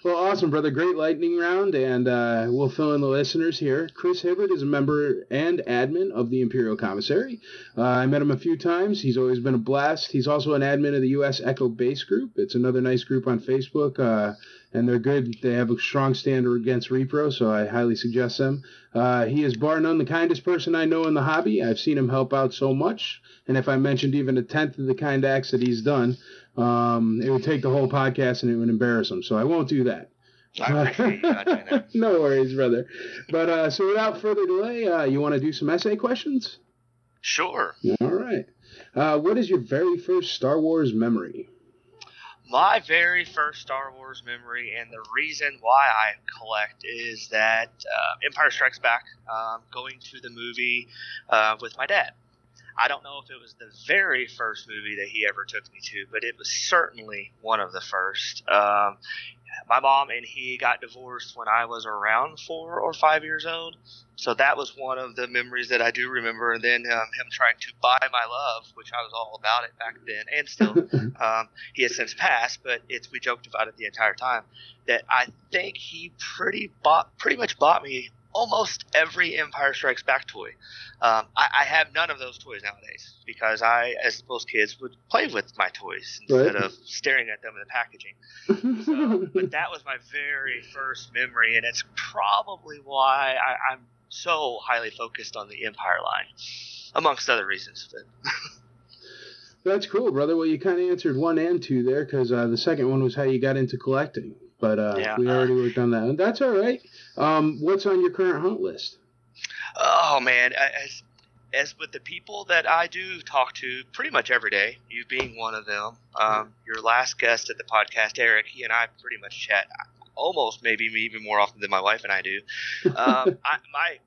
well, awesome, brother. Great lightning round, and uh, we'll fill in the listeners here. Chris Hibbert is a member and admin of the Imperial Commissary. Uh, I met him a few times. He's always been a blast. He's also an admin of the U.S. Echo Base Group. It's another nice group on Facebook, uh, and they're good. They have a strong stand against repro, so I highly suggest them. Uh, he is bar none the kindest person I know in the hobby. I've seen him help out so much, and if I mentioned even a tenth of the kind acts that he's done, um, it would take the whole podcast and it would embarrass him. So I won't do that. I appreciate you not doing that. [LAUGHS] no worries, brother. But uh, so without further delay, uh, you want to do some essay questions? Sure. All right. Uh, what is your very first Star Wars memory? My very first Star Wars memory, and the reason why I collect is that uh, Empire Strikes Back, um, going to the movie uh, with my dad. I don't know if it was the very first movie that he ever took me to, but it was certainly one of the first. Um, my mom and he got divorced when I was around four or five years old, so that was one of the memories that I do remember. And then um, him trying to buy my love, which I was all about it back then, and still. [LAUGHS] Um, he has since passed, but it's we joked about it the entire time. That I think he pretty bought pretty much bought me almost every Empire Strikes Back toy. Um, I, I have none of those toys nowadays because I, as most kids, would play with my toys instead Right. of staring at them in the packaging. So, but [LAUGHS] that was my very first memory, and it's probably why I, I'm so highly focused on the Empire line, amongst other reasons. But That's cool, brother. Well, you kind of answered one and two there because uh, the second one was how you got into collecting. But uh, Yeah, we uh, already worked on that. And that's all right. Um, what's on your current hunt list? Oh man, as as with the people that I do talk to pretty much every day, you being one of them, um, your last guest at the podcast, Eric, he and I pretty much chat almost maybe even more often than my wife and I do. Um, [LAUGHS] I, my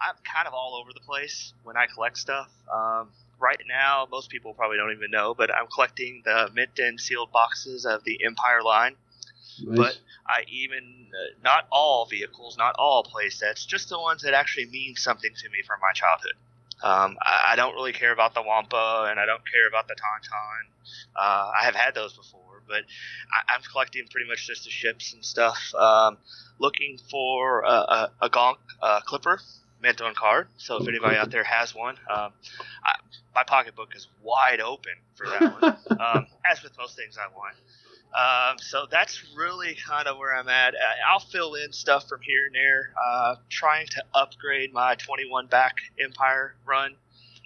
I'm kind of all over the place when I collect stuff. Um, right now, most people probably don't even know, but I'm collecting the mint and sealed boxes of the Empire line. Nice. But I even uh, not all vehicles, not all playsets, just the ones that actually mean something to me from my childhood. Um, I, I don't really care about the Wampa, and I don't care about the Tauntaun. Uh, I have had those before, but I, I'm collecting pretty much just the ships and stuff. Um, looking for a, a, a Gonk uh, Clipper mint on card. So if Oh, anybody out there has one, um, I, my pocketbook is wide open for that one. [LAUGHS] um, as with most things I want. Um, so that's really kind of where I'm at. I'll fill in stuff from here and there, uh, trying to upgrade my 21 back Empire run.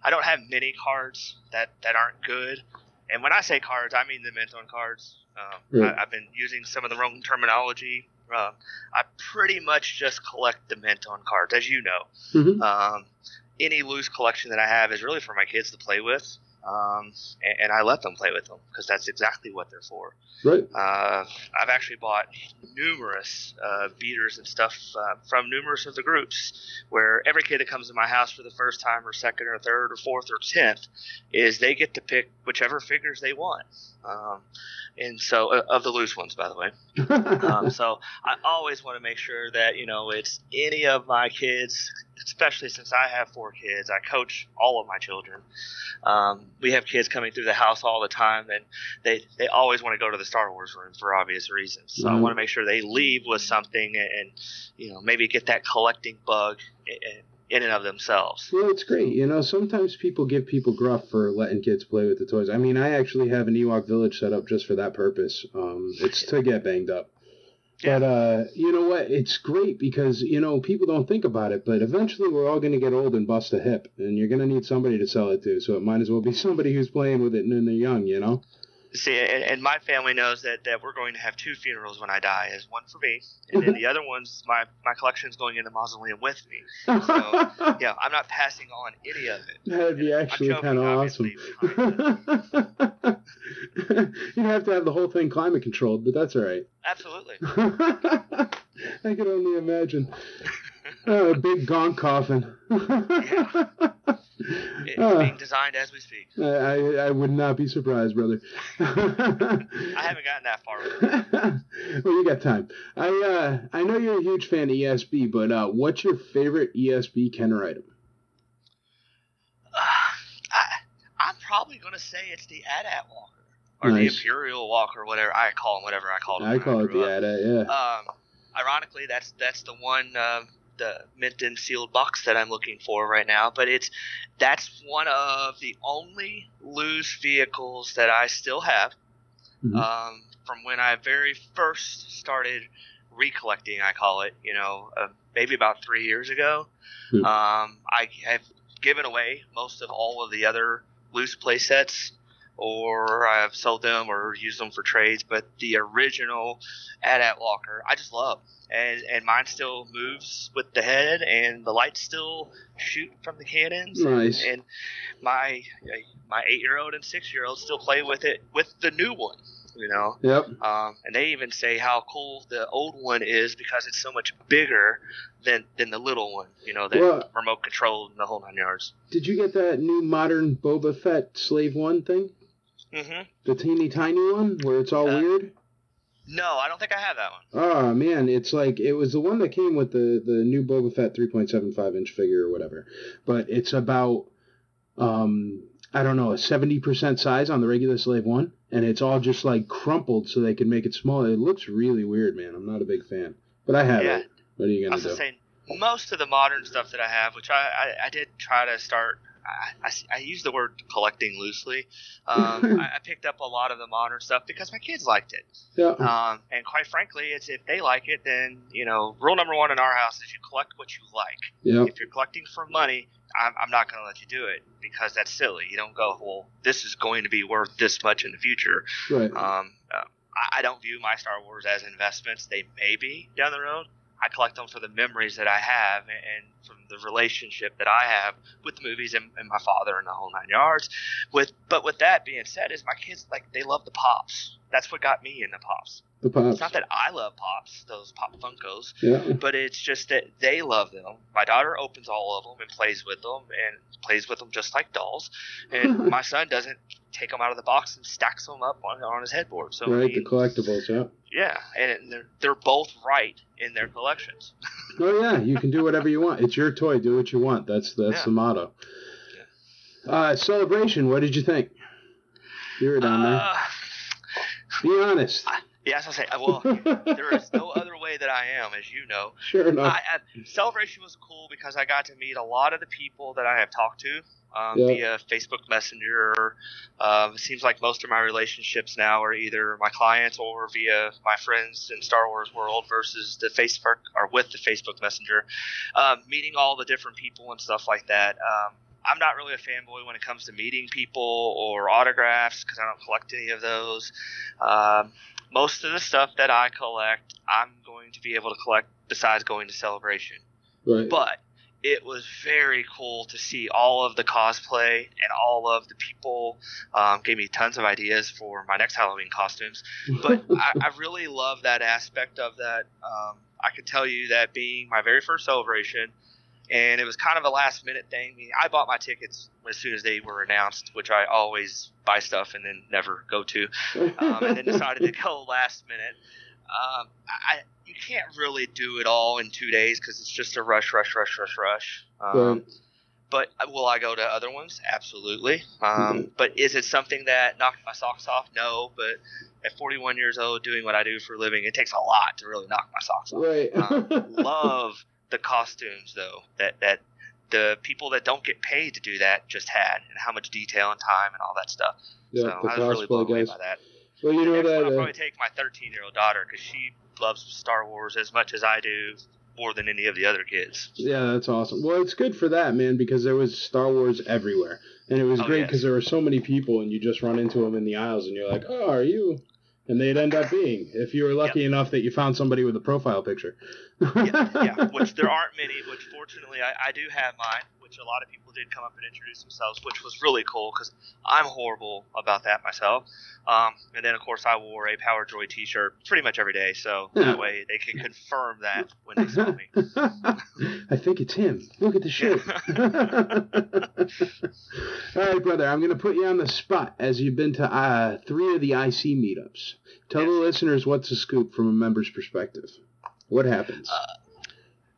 I don't have many cards that, that aren't good. And when I say cards, I mean the mint on cards. Um, Right. I, I've been using some of the wrong terminology. Um, I pretty much just collect the mint on cards, as you know. Mhm. Um, any loose collection that I have is really for my kids to play with. Um, and, and, I let them play with them because that's exactly what they're for. Right. Uh, I've actually bought numerous uh, beaters and stuff uh, from numerous of the groups where every kid that comes to my house for the first time or second or third or fourth or tenth is they get to pick whichever figures they want. Um, and so uh, of the loose ones, by the way. [LAUGHS] um, so I always want to make sure that you know it's any of my kids, especially since I have four kids. I coach all of my children. Um, we have kids coming through the house all the time, and they they always want to go to the Star Wars room for obvious reasons. So mm-hmm. I want to make sure they leave with something, and, you know maybe get that collecting bug. In and of themselves. Well, it's great. You know, sometimes people give people gruff for letting kids play with the toys. I mean, I actually have an Ewok village set up just for that purpose. Um, it's to get banged up. But uh, you know what? It's great because you know people don't think about it, but eventually we're all going to get old and bust a hip, and you're going to need somebody to sell it to. So it might as well be [LAUGHS] somebody who's playing with it and they're young, you know. See, and, and, my family knows that, that we're going to have two funerals when I die. Is one for me, and then the [LAUGHS] other one's my my collection's going in the mausoleum with me. [LAUGHS] So yeah, I'm not passing on any of it. That'd be actually kind of awesome. [LAUGHS] You'd have to have the whole thing climate controlled, but that's all right. Absolutely. I can only imagine. Oh, a [LAUGHS] big Gonk coffin. yeah. It's uh, being designed as we speak. I, I would not be surprised, brother. [LAUGHS] I haven't gotten that far. [LAUGHS] well, you got time. I uh, I know you're a huge fan of ESB, but uh, what's your favorite ESB Kenner item? Uh, [SIGHS] I, I'm probably going to say it's the AT-AT Walker or nice. the Imperial Walker, whatever I call them, whatever I call them. I call it the AT-AT, yeah. Um, ironically, that's that's the one. The mint and sealed box that I'm looking for right now, but it's that's one of the only loose vehicles that I still have mm-hmm. um, from when I very first started recollecting. I call it, you know, uh, maybe about three years ago. Mm-hmm. Um, I have given away most of all of the other loose play sets or I've sold them or used them for trades. But the original AT-AT Walker, I just love, and and mine still moves with the head, and the lights still shoot from the cannons. Nice. And, and my my eight year old and six year old still play with it with the new one. You know. Yep. Um, and they even say how cool the old one is because it's so much bigger than than the little one. You know, the well, remote control and the whole nine yards. Did you get that new modern Boba Fett Slave One thing? Mm-hmm. The teeny tiny one where it's all uh, weird. No, I don't think I have that one. Oh man, it's like it was the one that came with the the new Boba Fett 3.75 inch figure or whatever, but it's about um I don't know a 70% size on the regular Slave one, and it's all just like crumpled so they can make it smaller. It looks really weird, man. I'm not a big fan, but I have yeah. it. What are you gonna do? I was saying, most of the modern stuff that I have, which I, I, I did try to start I, I, I, use the word collecting loosely. Um, [LAUGHS] I, I, picked up a lot of the modern stuff because my kids liked it. Yeah. Um, and quite frankly, it's if they like it, then you know, rule number one in our house is you collect what you like. Yeah. If you're collecting for money, I'm, I'm not going to let you do it because that's silly. You don't go, well, this is going to be worth this much in the future. Right. Um, uh, I, I don't view my Star Wars as investments. They may be down the road. I collect them for the memories that I have and from the relationship that I have with the movies and, and, my father and the whole nine yards. With but with that being said, is my kids like they love the pops. That's what got me into pops. The pops. It's not that I love pops, those pop Funkos. Yeah. But it's just that they love them. My daughter opens all of them and plays with them and plays with them just like dolls. And [LAUGHS] my son doesn't take them out of the box and stacks them up on, on his headboard. So right, he, the collectibles, yeah. Yeah, and they're they're both right in their collections. [LAUGHS] oh yeah, you can do whatever you want. It's your toy. Do what you want. That's that's yeah. the motto. Yeah. Uh, celebration. What did you think? You were down there. Uh, Be honest. I, yeah, as I say, well, [LAUGHS] there is no other way that I am, as you know. Sure enough. I, I, celebration was cool because I got to meet a lot of the people that I have talked to um, yep. via Facebook Messenger. Um, it seems like most of my relationships now are either my clients or via my friends in Star Wars world versus the Facebook or with the Facebook Messenger. Um, meeting all the different people and stuff like that. Um, I'm not really a fanboy when it comes to meeting people or autographs because I don't collect any of those. Um, most of the stuff that I collect, I'm going to be able to collect besides going to Celebration. Right. But it was very cool to see all of the cosplay and all of the people. Um, gave me tons of ideas for my next Halloween costumes. [LAUGHS] But I, I, really love that aspect of that. Um, I can tell you that being my very first celebration, and it was kind of a last minute thing. I, mean, I bought my tickets as soon as they were announced, which I always buy stuff and then never go to, um, and then decided to go [LAUGHS] last minute. Um, I you can't really do it all in two days because it's just a rush, rush, rush, rush, rush. Um, But uh, will I go to other ones? Absolutely. Um, mm-hmm. But is it something that knocked my socks off? No. But at 41 years old, doing what I do for a living, it takes a lot to really knock my socks off. Right. um, love the costumes though that that the people that don't get paid to do that just had, and how much detail and time and all that stuff. Yeah, so I was really blown away by that. Well, you know that. I'll uh, probably take my 13 year old daughter because she loves Star Wars as much as I do, more than any of the other kids. Yeah, that's awesome. Well, it's good for that, man, because there was Star Wars everywhere. And it was oh, great because yes. there were so many people, and you just run into them in the aisles, and you're like, oh, are you? And they'd end up being, if you were lucky yep. enough that you found somebody with a profile picture. yeah, yeah, [LAUGHS] which there aren't many, which fortunately I, I do have mine which a lot of people did come up and introduce themselves, which was really cool because I'm horrible about that myself. Um, and then, of course, I wore a Power Droid T-shirt pretty much every day, so that way they can confirm that when they saw me. [LAUGHS] I think it's him. Look at the shirt. [LAUGHS] All right, brother. I'm going to put you on the spot as you've been to uh, three of the IC meetups. Tell the listeners what's the scoop from a member's perspective. What happens? Uh,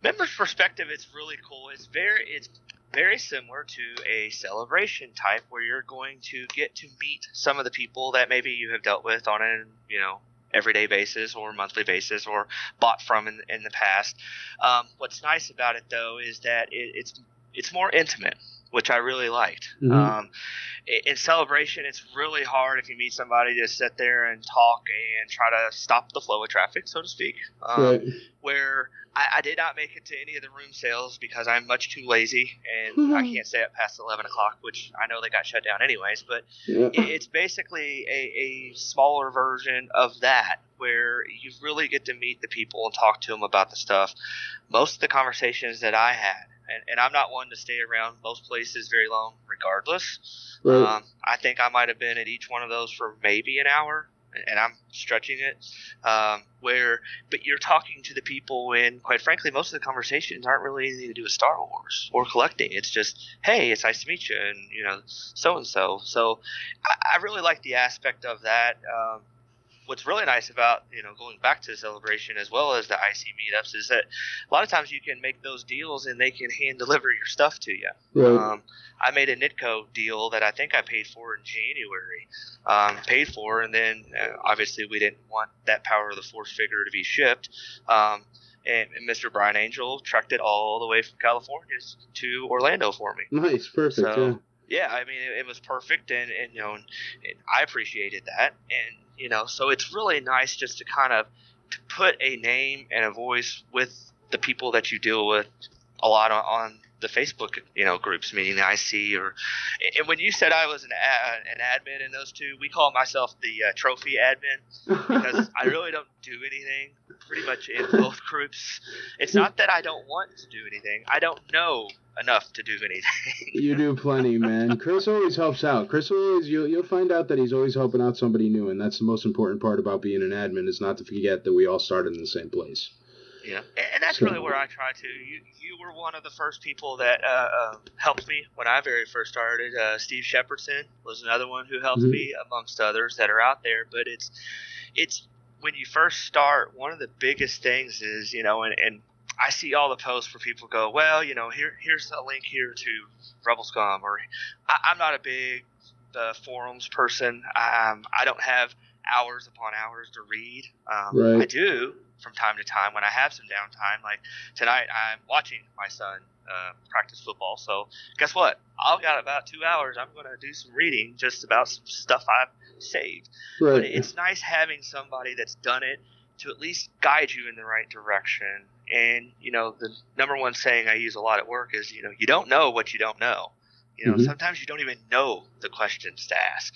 member's perspective, it's really cool. It's very, it's very similar to a celebration type where you're going to get to meet some of the people that maybe you have dealt with on a you know everyday basis or monthly basis or bought from in, in the past. Um, what's nice about it though is that it, it's it's more intimate which I really liked. Mm-hmm. Um, in celebration, it's really hard if you meet somebody to sit there and talk and try to stop the flow of traffic, so to speak. Um, right. Where I, I, did not make it to any of the room sales because I'm much too lazy and mm-hmm. I can't stay up past 11 o'clock, which I know they got shut down anyways. But yeah. it, it's basically a, a smaller version of that where you really get to meet the people and talk to them about the stuff. Most of the conversations that I had, and, and I'm not one to stay around most places very long, regardless. Right. Um, I think I might have been at each one of those for maybe an hour, and I'm stretching it. Um, where, but you're talking to the people, and quite frankly, most of the conversations aren't really anything to do with Star Wars or collecting. It's just, hey, it's nice to meet you, and you know, so and so. So, I, I really like the aspect of that. Um, what's really nice about you know going back to the celebration as well as the IC meetups is that a lot of times you can make those deals and they can hand deliver your stuff to you. Right. Um, I made a Nitco deal that I think I paid for in January, um, paid for, and then uh, obviously we didn't want that Power of the Force figure to be shipped. Um, and, and, Mr. Brian Angel trucked it all the way from California to Orlando for me. Nice, perfect. So, yeah. Yeah, I mean, it, it was perfect, and, and you know, and, and I appreciated that, and you know so it's really nice just to kind of to put a name and a voice with the people that you deal with a lot on, on the Facebook, you know, groups, meaning the IC or, and when you said I was an an admin in those two, we call myself the uh, trophy admin because [LAUGHS] I really don't do anything pretty much in both groups. It's not that I don't want to do anything; I don't know enough to do anything. you do plenty, man. Chris always helps out. Chris always you'll you'll find out that he's always helping out somebody new, and that's the most important part about being an admin is not to forget that we all started in the same place. Yeah, and that's so, really where I try to. You you were one of the first people that uh, uh, helped me when I very first started. Uh, Steve Shepardson was another one who helped mm-hmm. me, amongst others that are out there. But it's it's when you first start, one of the biggest things is you know, and, and I see all the posts where people go, well, you know, here here's a link here to Rebel Scum, or I, am not a big uh, forums person. Um, I don't have hours upon hours to read. Um, right. I do from time to time when I have some downtime. Like tonight, I'm watching my son uh, practice football. So guess what? I've got about two hours. I'm going to do some reading just about some stuff I've saved. Right. But it's nice having somebody that's done it to at least guide you in the right direction. And you know, the number one saying I use a lot at work is, you know, you don't know what you don't know. You know, mm-hmm. sometimes you don't even know the questions to ask.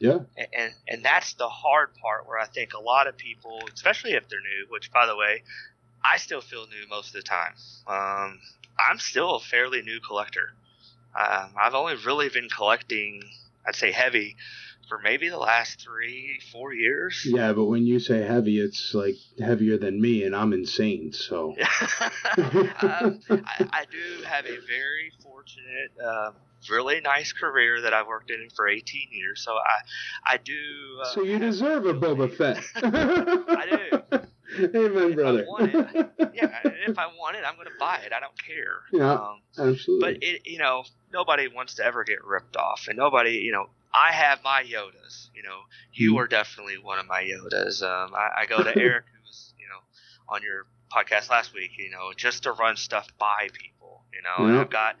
Yeah. And and that's the hard part where I think a lot of people, especially if they're new, which by the way, I still feel new most of the time. Um, I'm still a fairly new collector. Um, I've only really been collecting, I'd say, heavy for maybe the last three, four years. Yeah, but when you say heavy, it's like heavier than me, and I'm insane. So [LAUGHS] um, I, I, do have a very fortunate, uh, really nice career that I've worked in for 18 years. So I, I do. Uh, so you deserve a Boba Fett. [LAUGHS] I do. [LAUGHS] Amen, brother. It, [LAUGHS] yeah, if I want it, I'm going to buy it. I don't care. Yeah, um, absolutely. But it, you know, nobody wants to ever get ripped off, and nobody, you know, I have my Yodas. You know, you mm. are definitely one of my Yodas. Um, I, I go to Eric, who was, you know, on your podcast last week. You know, just to run stuff by people. You know, yeah. and I've got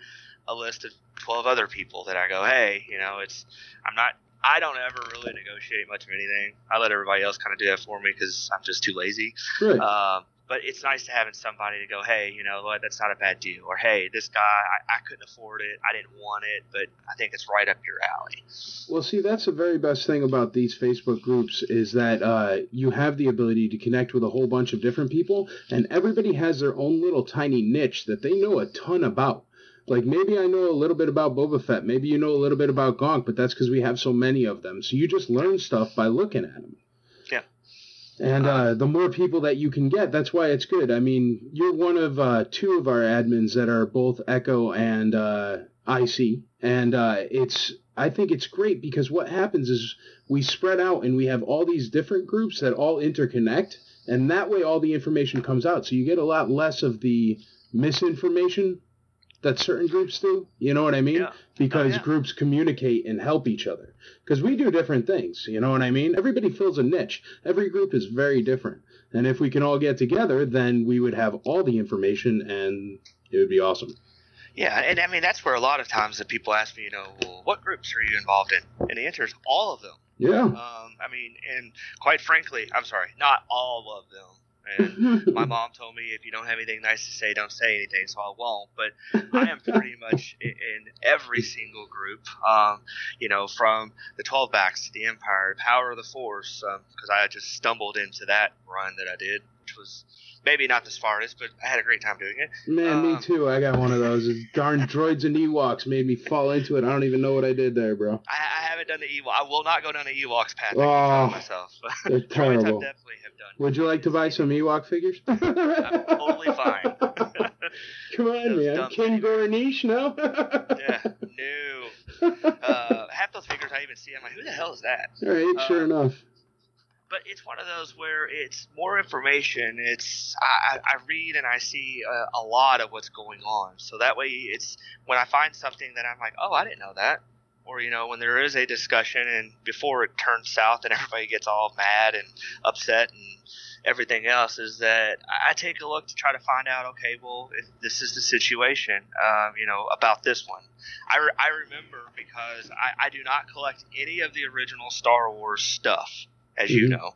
a list of 12 other people that I go, hey, you know, it's I'm not I don't ever really negotiate much of anything. I let everybody else kind of do that for me because I'm just too lazy. Right. Um, but it's nice to having somebody to go, hey, you know, that's not a bad deal, or hey, this guy, I, I couldn't afford it, I didn't want it, but I think it's right up your alley. Well, see, that's the very best thing about these Facebook groups is that uh, you have the ability to connect with a whole bunch of different people, and everybody has their own little tiny niche that they know a ton about. Like maybe I know a little bit about Boba Fett, maybe you know a little bit about Gonk, but that's because we have so many of them. So you just learn stuff by looking at them. Yeah. And uh, uh, the more people that you can get, that's why it's good. I mean, you're one of uh, two of our admins that are both Echo and uh, IC, and uh, it's I think it's great because what happens is we spread out and we have all these different groups that all interconnect, and that way all the information comes out. So you get a lot less of the misinformation that certain groups do. You know what I mean? Yeah. Because oh, yeah. groups communicate and help each other. Because we do different things. You know what I mean? Everybody fills a niche. Every group is very different. And if we can all get together, then we would have all the information and it would be awesome. Yeah, and I mean that's where a lot of times that people ask me, you know, well, what groups are you involved in? And the answer is all of them. Yeah. Um, I mean, and quite frankly, I'm sorry, not all of them. And [LAUGHS] my mom told me if you don't have anything nice to say, don't say anything, so I won't. But I am pretty much in, every single group, um, you know, from the 12 backs to the Empire, Power of the Force, because um, I just stumbled into that run that I did, which was maybe not the smartest, but I had a great time doing it. Man, um, me too. I got one of those. Darn droids and Ewoks made me fall into it. I don't even know what I did there, bro. I, I haven't done the Ewok. I will not go down the Ewoks path. Oh, myself. [LAUGHS] They're terrible. I definitely have done. Would you like to buy some Ewok figures? I'm totally fine. [LAUGHS] Come on, man. Ken Gornish, no? yeah, no. [LAUGHS] Uh, half those figures I even see, I'm like, who the hell is that? All right, uh, sure enough but it's one of those where it's more information. It's I, I read and I see a, a, lot of what's going on, so that way it's when I find something that I'm like, oh, I didn't know that, or you know, when there is a discussion and before it turns south and [LAUGHS] everybody gets all mad and upset and everything else, is that I take a look to try to find out, okay, well, if this is the situation, um, you know, about this one. I, re- I remember because I, I do not collect any of the original Star Wars stuff as mm-hmm. you know.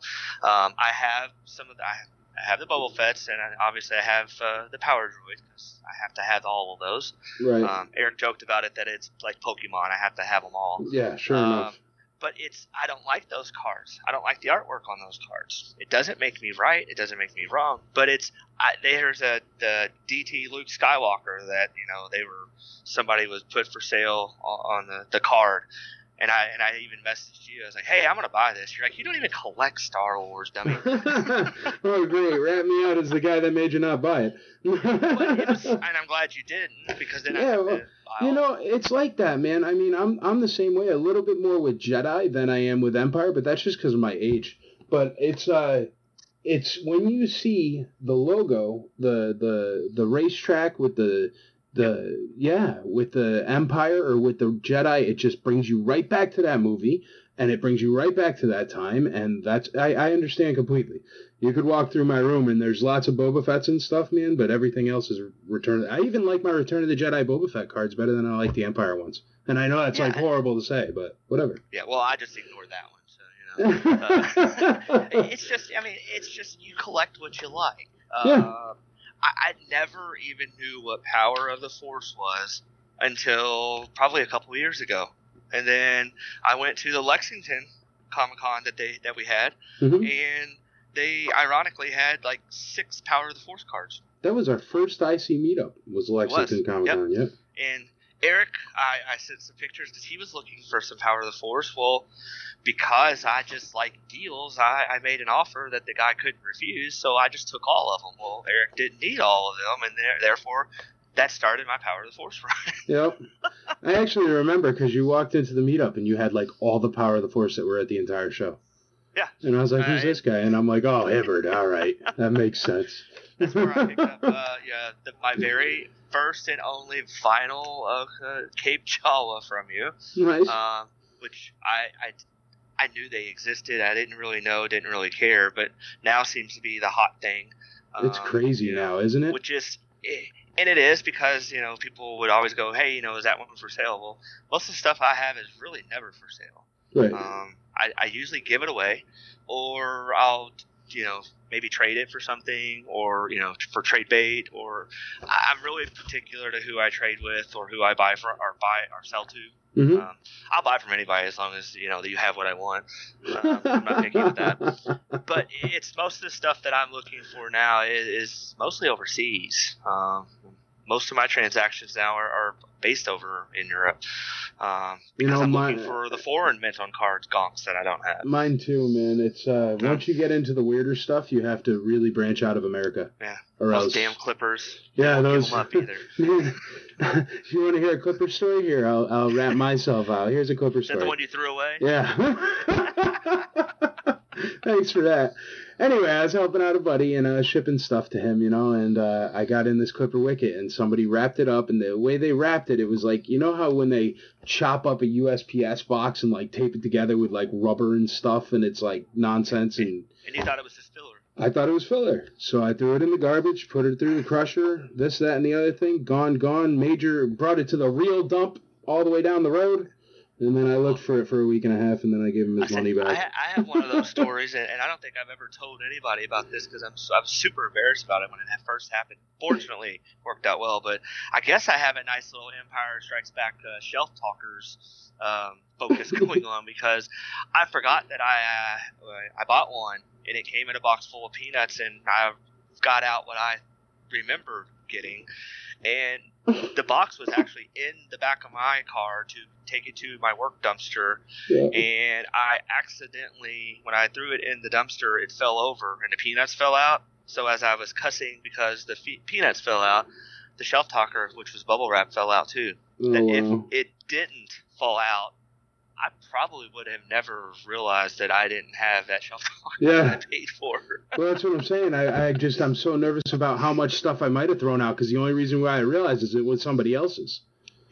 Um, I have some of the, I have the Boba Fett's, and I, obviously I have uh, the Power Droid because I have to have all of those. Right. Um, Eric joked about it that it's like Pokemon. I have to have them all. Yeah, sure um, enough. But it's I don't like those cards. I don't like the artwork on those cards. It doesn't make me right. It doesn't make me wrong. But it's I, there's a the DT Luke Skywalker that you know they were somebody was put for sale on the the card and I and I even messaged you. I was like, "Hey, I'm gonna buy this." You're like, "You don't even collect Star Wars, dummy." [LAUGHS] oh, great! Rat me out as the guy that made you not buy it. it was, [LAUGHS] and I'm glad you didn't because then yeah, I well, you know, it's like that, man. I mean, I'm I'm the same way. A little bit more with Jedi than I am with Empire, but that's just because of my age. But it's uh, it's when you see the logo, the the the racetrack with the the yeah with the empire or with the jedi it just brings you right back to that movie and it brings you right back to that time and that's i, I understand completely. You could walk through my room and there's lots of boba fett's and stuff man but everything else is return i even like my return of the jedi boba fett cards better than i like the empire ones. And i know that's yeah. like horrible to say but whatever. Yeah well i just ignored that one so you know. [LAUGHS] Uh, it's just i mean it's just you collect what you like. Uh, yeah I, I never even knew what Power of the Force was until probably a couple of years ago. And then I went to the Lexington Comic Con that they that we had, mm-hmm. and they ironically had like six Power of the Force cards. That was our first IC meetup. Was Lexington Comic Con? Yep. yep. And Eric, I, I sent some pictures because he was looking for some Power of the Force. Well, because I just like deals, I, I made an offer that the guy couldn't refuse, so I just took all of them. Well, Eric didn't need all of them, and therefore that started my Power of the Force [LAUGHS] run. yep. I actually remember because you walked into the meetup and you had like all the Power of the Force that were at the entire show. Yeah. And I was like, who's uh, this guy? And I'm like, oh, Hibbert. All right. That makes sense. That's where I picked up, [LAUGHS] uh, yeah, the, my very first and only vinyl of uh, Cape Jawa from you. Nice. Um, which I, I, I knew they existed. I didn't really know, didn't really care, but now seems to be the hot thing. It's um, crazy you know, now, isn't it? Which is, eh, and it is because you know people would always go, "Hey, you know, is that one for sale?" Well, most of the stuff I have is really never for sale. Right. Um, I, I usually give it away, or I'll you know maybe trade it for something or you know for trade bait or i'm really particular to who i trade with or who i buy for or buy or sell to. Mm-hmm. um, i'll buy from anybody as long as you know that you have what i want. Uh, i'm not picky with that. [LAUGHS] But it's most of the stuff that i'm looking for now is, is mostly overseas. Um, most of my transactions now are, are based over in Europe. Um, because you know, I'm my, looking for the foreign mint on cards gonks that I don't have. Mine too, man. It's uh, yeah. once you get into the weirder stuff, you have to really branch out of America. Yeah. Or those else. damn clippers. Yeah, those. Give them up [LAUGHS] either. [LAUGHS] if you want to hear a clipper story, here I'll I'll wrap myself out. Here's a clipper story. Is that the one you threw away? Yeah. [LAUGHS] Thanks for that anyway, I was helping out a buddy and uh, shipping stuff to him, you know, and uh, I got in this Clipper Wicket and somebody wrapped it up, and the way they wrapped it, it was like, you know how when they chop up a USPS box and like tape it together with like rubber and stuff, and it's like nonsense and. And you thought it was just filler. I thought it was filler, so I threw it in the garbage, put it through the crusher, this, that, and the other thing. Gone, gone. Major brought it to the real dump all the way down the road and then I looked for it for a week and a half, and then I gave him his money back. I, I, have one of those stories, and, and, I don't think I've ever told anybody about this because I'm I'm super embarrassed about it when it first happened. Fortunately, worked out well, but I guess I have a nice little Empire Strikes Back uh, shelf talkers um, focus [LAUGHS] going on because I forgot that I uh, I bought one and it came in a box full of peanuts, and I got out what I remember getting, and [LAUGHS] the box was actually in the back of my car to take it to my work dumpster yeah. and i accidentally when i threw it in the dumpster it fell over and the peanuts fell out so as i was cussing because the fe- peanuts fell out the shelf talker which was bubble wrap fell out too oh, wow. if it didn't fall out I probably would have never realized that I didn't have that shelf [LAUGHS] yeah. that I paid for. well, that's what I'm saying. I, I just I'm so nervous about how much stuff I might have thrown out because the only reason why I realized is it was somebody else's.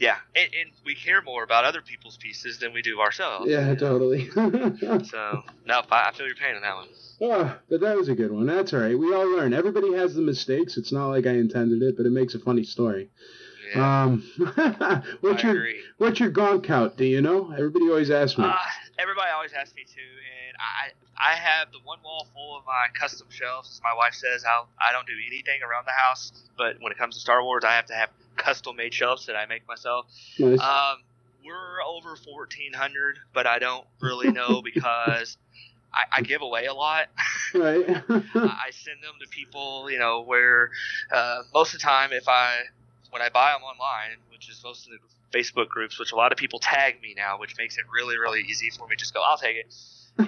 Yeah, and, and, we care more about other people's pieces than we do ourselves. Yeah, totally. [LAUGHS] so, no, I feel your pain on that one. Oh, but that was a good one. That's all right. We all learn. Everybody has the mistakes. It's not like I intended it, but it makes a funny story. Yeah. Um, [LAUGHS] what's I your agree. what's your gonk count? Do you know? Everybody always asks me. Uh, everybody always asks me too, and I I have the one wall full of my custom shelves. My wife says I I don't do anything around the house, but when it comes to Star Wars, I have to have custom made shelves that I make myself. Nice. Um, we're over fourteen hundred, but I don't really know [LAUGHS] because. I, I, give away a lot. Right. [LAUGHS] I send them to people, you know, where uh, most of the time, if I when I buy them online, which is most of the Facebook groups, which a lot of people tag me now, which makes it really, really easy for me to just go, I'll take it.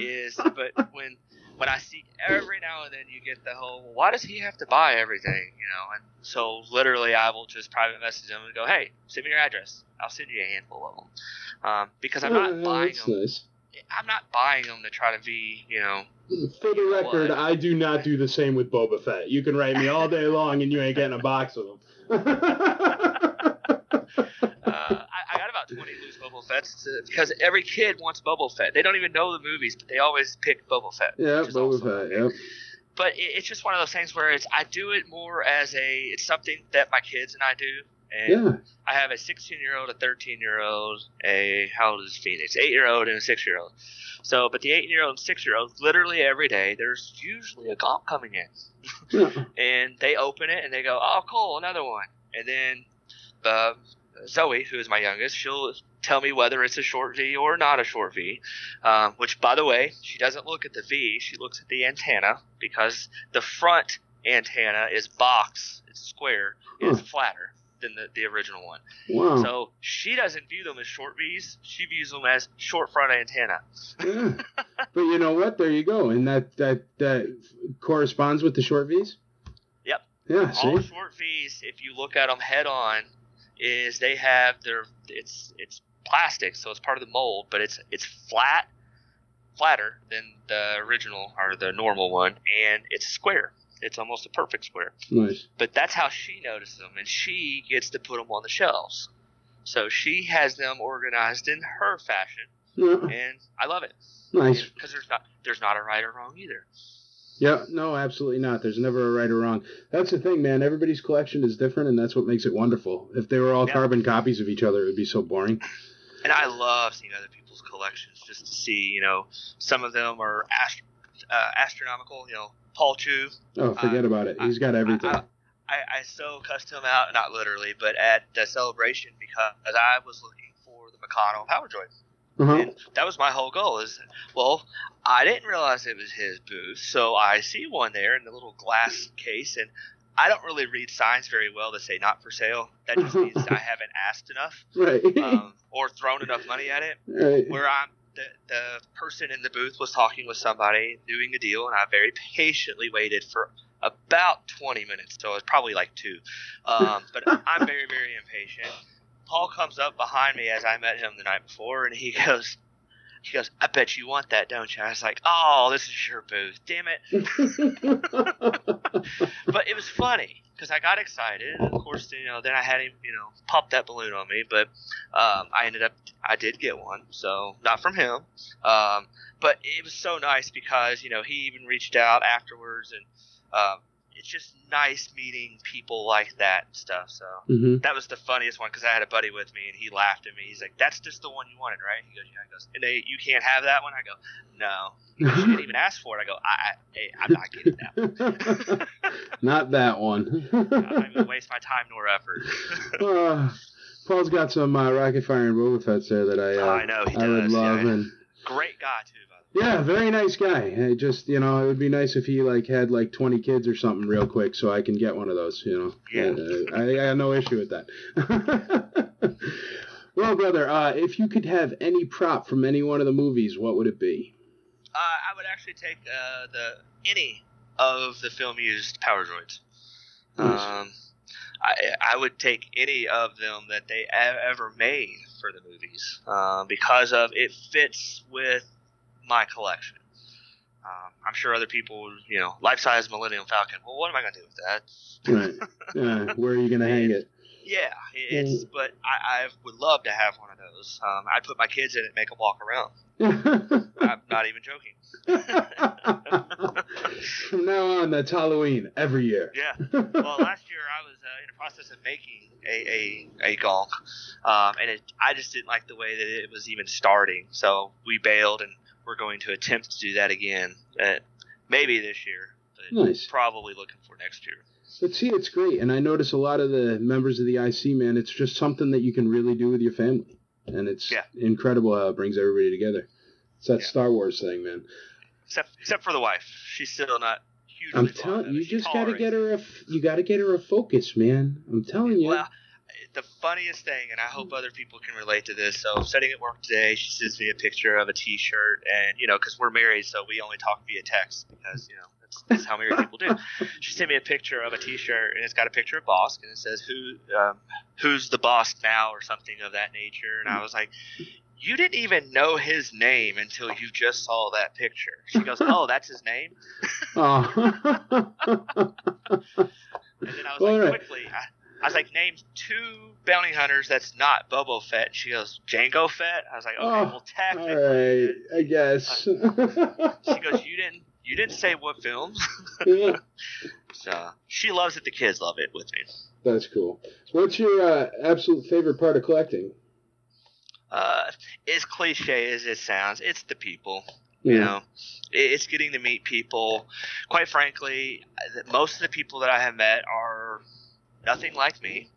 Is [LAUGHS] but when when I see every now and then you get the whole, well, why does he have to buy everything, you know? And so literally, I will just private message them and go, hey, send me your address. I'll send you a handful of them, um, because I'm not buying them. Nice. I'm not buying them to try to be, you know. For the record, what? I do not do the same with Boba Fett. You can write me all day long, and you ain't getting a box of them. Uh, I, I, got about 20 loose Boba Fett's to, because every kid wants Boba Fett. They don't even know the movies, but they always pick Boba Fett. Yeah, Boba Fett. Yep. But it, it's just one of those things where it's I do it more as a it's something that my kids and I do. And yeah. I have a 16 year old, a 13 year old, a how old is Phoenix? Eight year old and a six year old. So, but the eight year old and six year old, literally every day, there's usually a gonk coming in. Yeah. [LAUGHS] and they open it and they go, oh, cool, another one. And then uh, Zoe, who is my youngest, she'll tell me whether it's a short V or not a short V. Um, which, by the way, she doesn't look at the V; she looks at the antenna because the front antenna is box, it's square, it's flatter than the, the original one. Wow. So she doesn't view them as short V's; she views them as short front antenna. yeah. [LAUGHS] But you know what? There you go, and that that that corresponds with the short V's. Yep. Yeah. See. All short V's, if you look at them head on, is they have their it's it's plastic, so it's part of the mold, but it's it's flat, flatter than the original or the normal one, and it's square. It's almost a perfect square. Nice. But that's how she notices them, and she gets to put them on the shelves. So she has them organized in her fashion, Yeah. and I love it Nice. because there's not there's not a right or wrong either. Yeah, no, absolutely not. There's never a right or wrong. That's the thing, man. Everybody's collection is different, and that's what makes it wonderful. If they were all Yeah. carbon copies of each other, it would be so boring. and I love seeing other people's collections just to see, you know, some of them are ast- uh, astronomical. You know, Paul Chu. Oh, forget Uh, about it. He's got everything. I, I, I so cussed him out, not literally, but at the celebration because I was looking for the Meccano Power Droid. Uh-huh. And that was my whole goal. Is well, I didn't realize it was his booth, so I see one there in the little glass case, and I don't really read signs very well to say "not for sale." That just means I [LAUGHS] haven't asked enough Right. um, or thrown enough money at it. right. where I'm the, the person in the booth was talking with somebody doing a deal, and I very patiently waited for about 20 minutes, so it was probably like two. Um, [LAUGHS] but I'm very, very impatient. Paul comes up behind me as I met him the night before, and he goes, he goes, I bet you want that, don't you? I was like, oh, this is your booth, damn it. [LAUGHS] But it was funny because I got excited. Of course, you know, then I had him, you know, pop that balloon on me. But um, I ended up, I did get one, so not from him. Um, but it was so nice because you know he even reached out afterwards, and um, it's just nice meeting people like that and stuff. So hmm that was the funniest one because I had a buddy with me and he laughed at me. He's like, "That's just the one you wanted, right?" He goes, "Yeah." He goes, "And they, you can't have that one." I go, "No." He "You didn't even ask for it." I go, "I, I I'm not getting that." One. [LAUGHS] Not that one. [LAUGHS] I'm not even gonna waste my time nor effort. [LAUGHS] Uh, Paul's got some uh, Rocket Fire and Boba Fett's there that I uh, I know, he I would does, love yeah. and Great guy too, by the way. Yeah, very nice guy. It just you know, it would be nice if he like had like 20 kids or something real quick so I can get one of those. You know, Yeah. Uh, I, I got no issue with that. [LAUGHS] well, brother, uh, if you could have any prop from any one of the movies, what would it be? Uh, I would actually take uh, the any of the film used Power Droids. Nice. Um, I I would take any of them that they ever made for the movies uh, because of it fits with my collection. Um, I'm sure other people, would, you know, life size Millennium Falcon. Well, what am I gonna do with that? Right. Uh, [LAUGHS] where are you gonna hang it? Yeah, it's. But I, I would love to have one of those. Um, I'd put my kids in it, and make them walk around. [LAUGHS] I'm not even joking. From now on, that's Halloween every year. Yeah. [LAUGHS] Well, last year I was uh, in the process of making a a, a gonk, um, and it, I just didn't like the way that it was even starting. So we bailed, and we're going to attempt to do that again, uh, maybe this year, but Nice. probably looking for next year. But see, it's great, and I notice a lot of the members of the IC, man. It's just something that you can really do with your family, and it's Yeah. incredible how it brings everybody together. It's that Yeah. Star Wars thing, man. Except except for the wife, she's still not. I'm telling you, just got to get her a, you got to get her a focus, man. I'm telling you. Well, the funniest thing, and I hope other people can relate to this. So, sitting at work today, she sends me a picture of a T-shirt, and you know, because we're married, so we only talk via text because you know that's, that's how married people do. She sent me a picture of a T-shirt, and it's got a picture of Bossk, and it says who, um, who's the boss now, or something of that nature. And I was like. You didn't even know his name until you just saw that picture. She goes, [LAUGHS] "Oh, that's his name." oh. [LAUGHS] And then I was like, right. quickly, I, I was like, name two bounty hunters that's not Boba Fett. And she goes, Jango Fett. I was like, okay, Oh, well, technically. All right, I guess. She goes, you didn't, you didn't say what films. Yeah, [LAUGHS] so she loves it. The kids love it with me. That's cool. What's your uh, absolute favorite part of collecting? Uh, as cliche as it sounds, it's the people. You know, it's getting to meet people. Quite frankly, most of the people that I have met are nothing like me.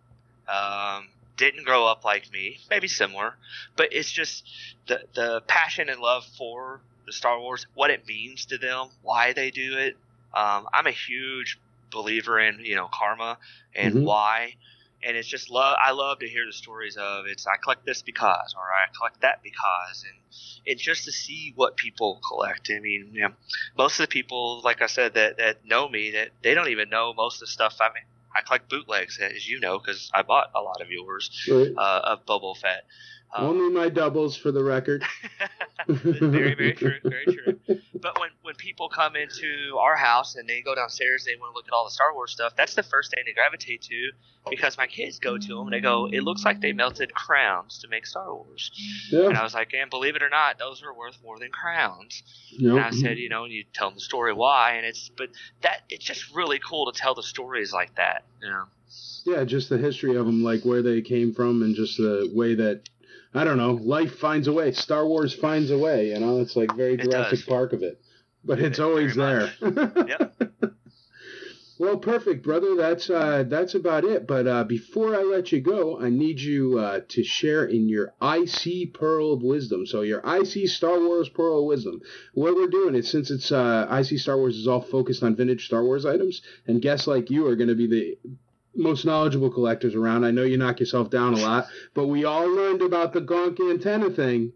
Um, didn't grow up like me, maybe similar, but it's just the the passion and love for the Star Wars, what it means to them, why they do it. Um, I'm a huge believer in you know karma and mm-hmm. why, and it's just love. I love to hear the stories of it's I collect this because or I collect that because, and and just to see what people collect. I mean, you know, most of the people, like I said, that that know me, that they don't even know most of the stuff. I mean, I collect bootlegs, as you know, because I bought a lot of yours right. uh, of Boba Fett. Um, Only my doubles, for the record. [LAUGHS] very, very true, very true. But when when people come into our house and they go downstairs, they want to look at all the Star Wars stuff. That's the first thing they gravitate to because my kids go to them and they go, "It looks like they melted crowns to make Star Wars." Yeah. And I was like, "And believe it or not, those are worth more than crowns." Yep. And I said, you know, and you tell them the story why, and it's but that it's just really cool to tell the stories like that, you know. Yeah, just the history of them, like where they came from, and just the way that I don't know, life finds a way. Star Wars finds a way. You know, it's like very Jurassic Park of it, but it's always there. [LAUGHS] yep. [LAUGHS] Well, perfect, brother. That's uh, that's about it. But uh, before I let you go, I need you uh, to share in your IC Pearl of Wisdom. So your IC Star Wars Pearl of Wisdom. What we're doing is since it's uh, IC Star Wars is all focused on vintage Star Wars items, and guests like you are going to be the most knowledgeable collectors around. I know you knock yourself down a lot, but we all learned about the gonk antenna thing.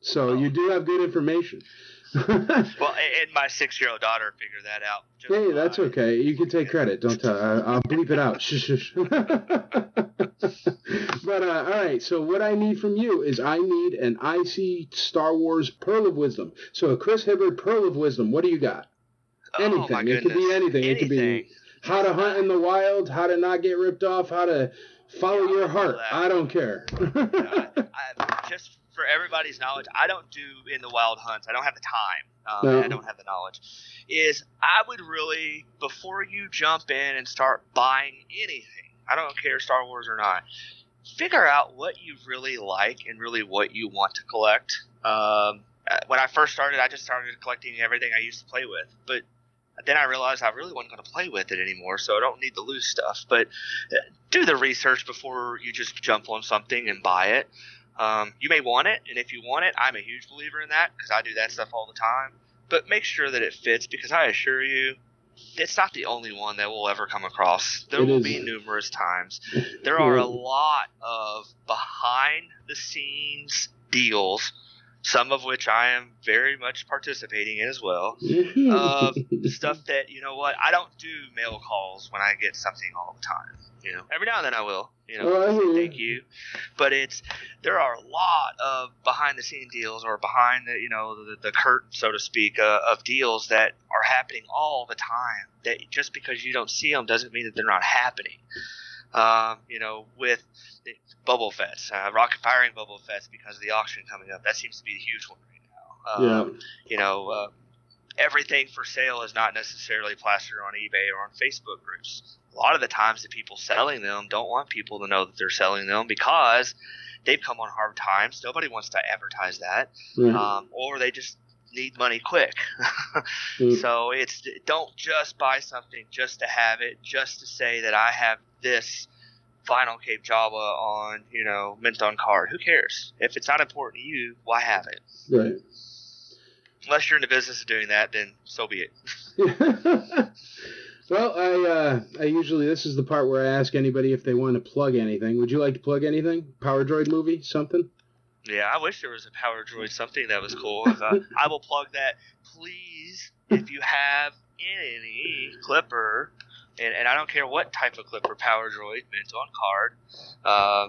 So oh. you do have good information. [LAUGHS] well, and my six-year-old daughter figured that out. hey, that's okay. You can take credit. Don't tell. I'll bleep it out. [LAUGHS] but uh, all right. So what I need from you is I need an IC Star Wars Pearl of Wisdom. So a Chris Hibbard Pearl of Wisdom. What do you got? Oh, anything. it could be anything. anything. It could be how to hunt in the wild, how to not get ripped off, how to follow yeah, your heart. I don't care. [LAUGHS] I, I, just for everybody's knowledge, I don't do in the wild hunts. I don't have the time. Um, no. I don't have the knowledge. Is I would really before you jump in and start buying anything, I don't care Star Wars or not. Figure out what you really like and really what you want to collect. Um, when I first started, I just started collecting everything I used to play with. But then I realized I really wasn't going to play with it anymore, so I don't need to lose stuff. But uh, do the research before you just jump on something and buy it. Um, you may want it, and if you want it, I'm a huge believer in that because I do that stuff all the time. But make sure that it fits because I assure you, it's not the only one that we'll ever come across. There it will is. be numerous times. [LAUGHS] There are a lot of behind the scenes deals some of which I am very much participating in as well. uh, [LAUGHS] stuff that you know what I don't do mail calls when I get something all the time. You know, every now and then I will. You know, oh, thank you. But it's there are a lot of behind the scene deals or behind the you know the, the curtain, so to speak, uh, of deals that are happening all the time. That just because you don't see them doesn't mean that they're not happening. Um, you know, with Boba Fett, uh, rocket firing Boba Fett because of the auction coming up. That seems to be a huge one right now. Um, yeah. You know, uh, everything for sale is not necessarily plastered on eBay or on Facebook groups. A lot of the times, the people selling them don't want people to know that they're selling them because they've come on hard times. Nobody wants to advertise that, mm-hmm. um, or they just need money quick. mm-hmm. [LAUGHS] So it's don't just buy something just to have it, just to say that I have this vinyl Cape Jawa on, you know, mint on card. Who cares? If it's not important to you, why have it? Right. Unless you're in the business of doing that, then so be it. [LAUGHS] well, I uh, I usually this is the part where I ask anybody if they want to plug anything. Would you like to plug anything? Power Droid movie, something? Yeah, I wish there was a Power Droid something that was cool. I will plug that. Please, if you have any Clipper and, and I don't care what type of clipper power droid mint on card. Uh,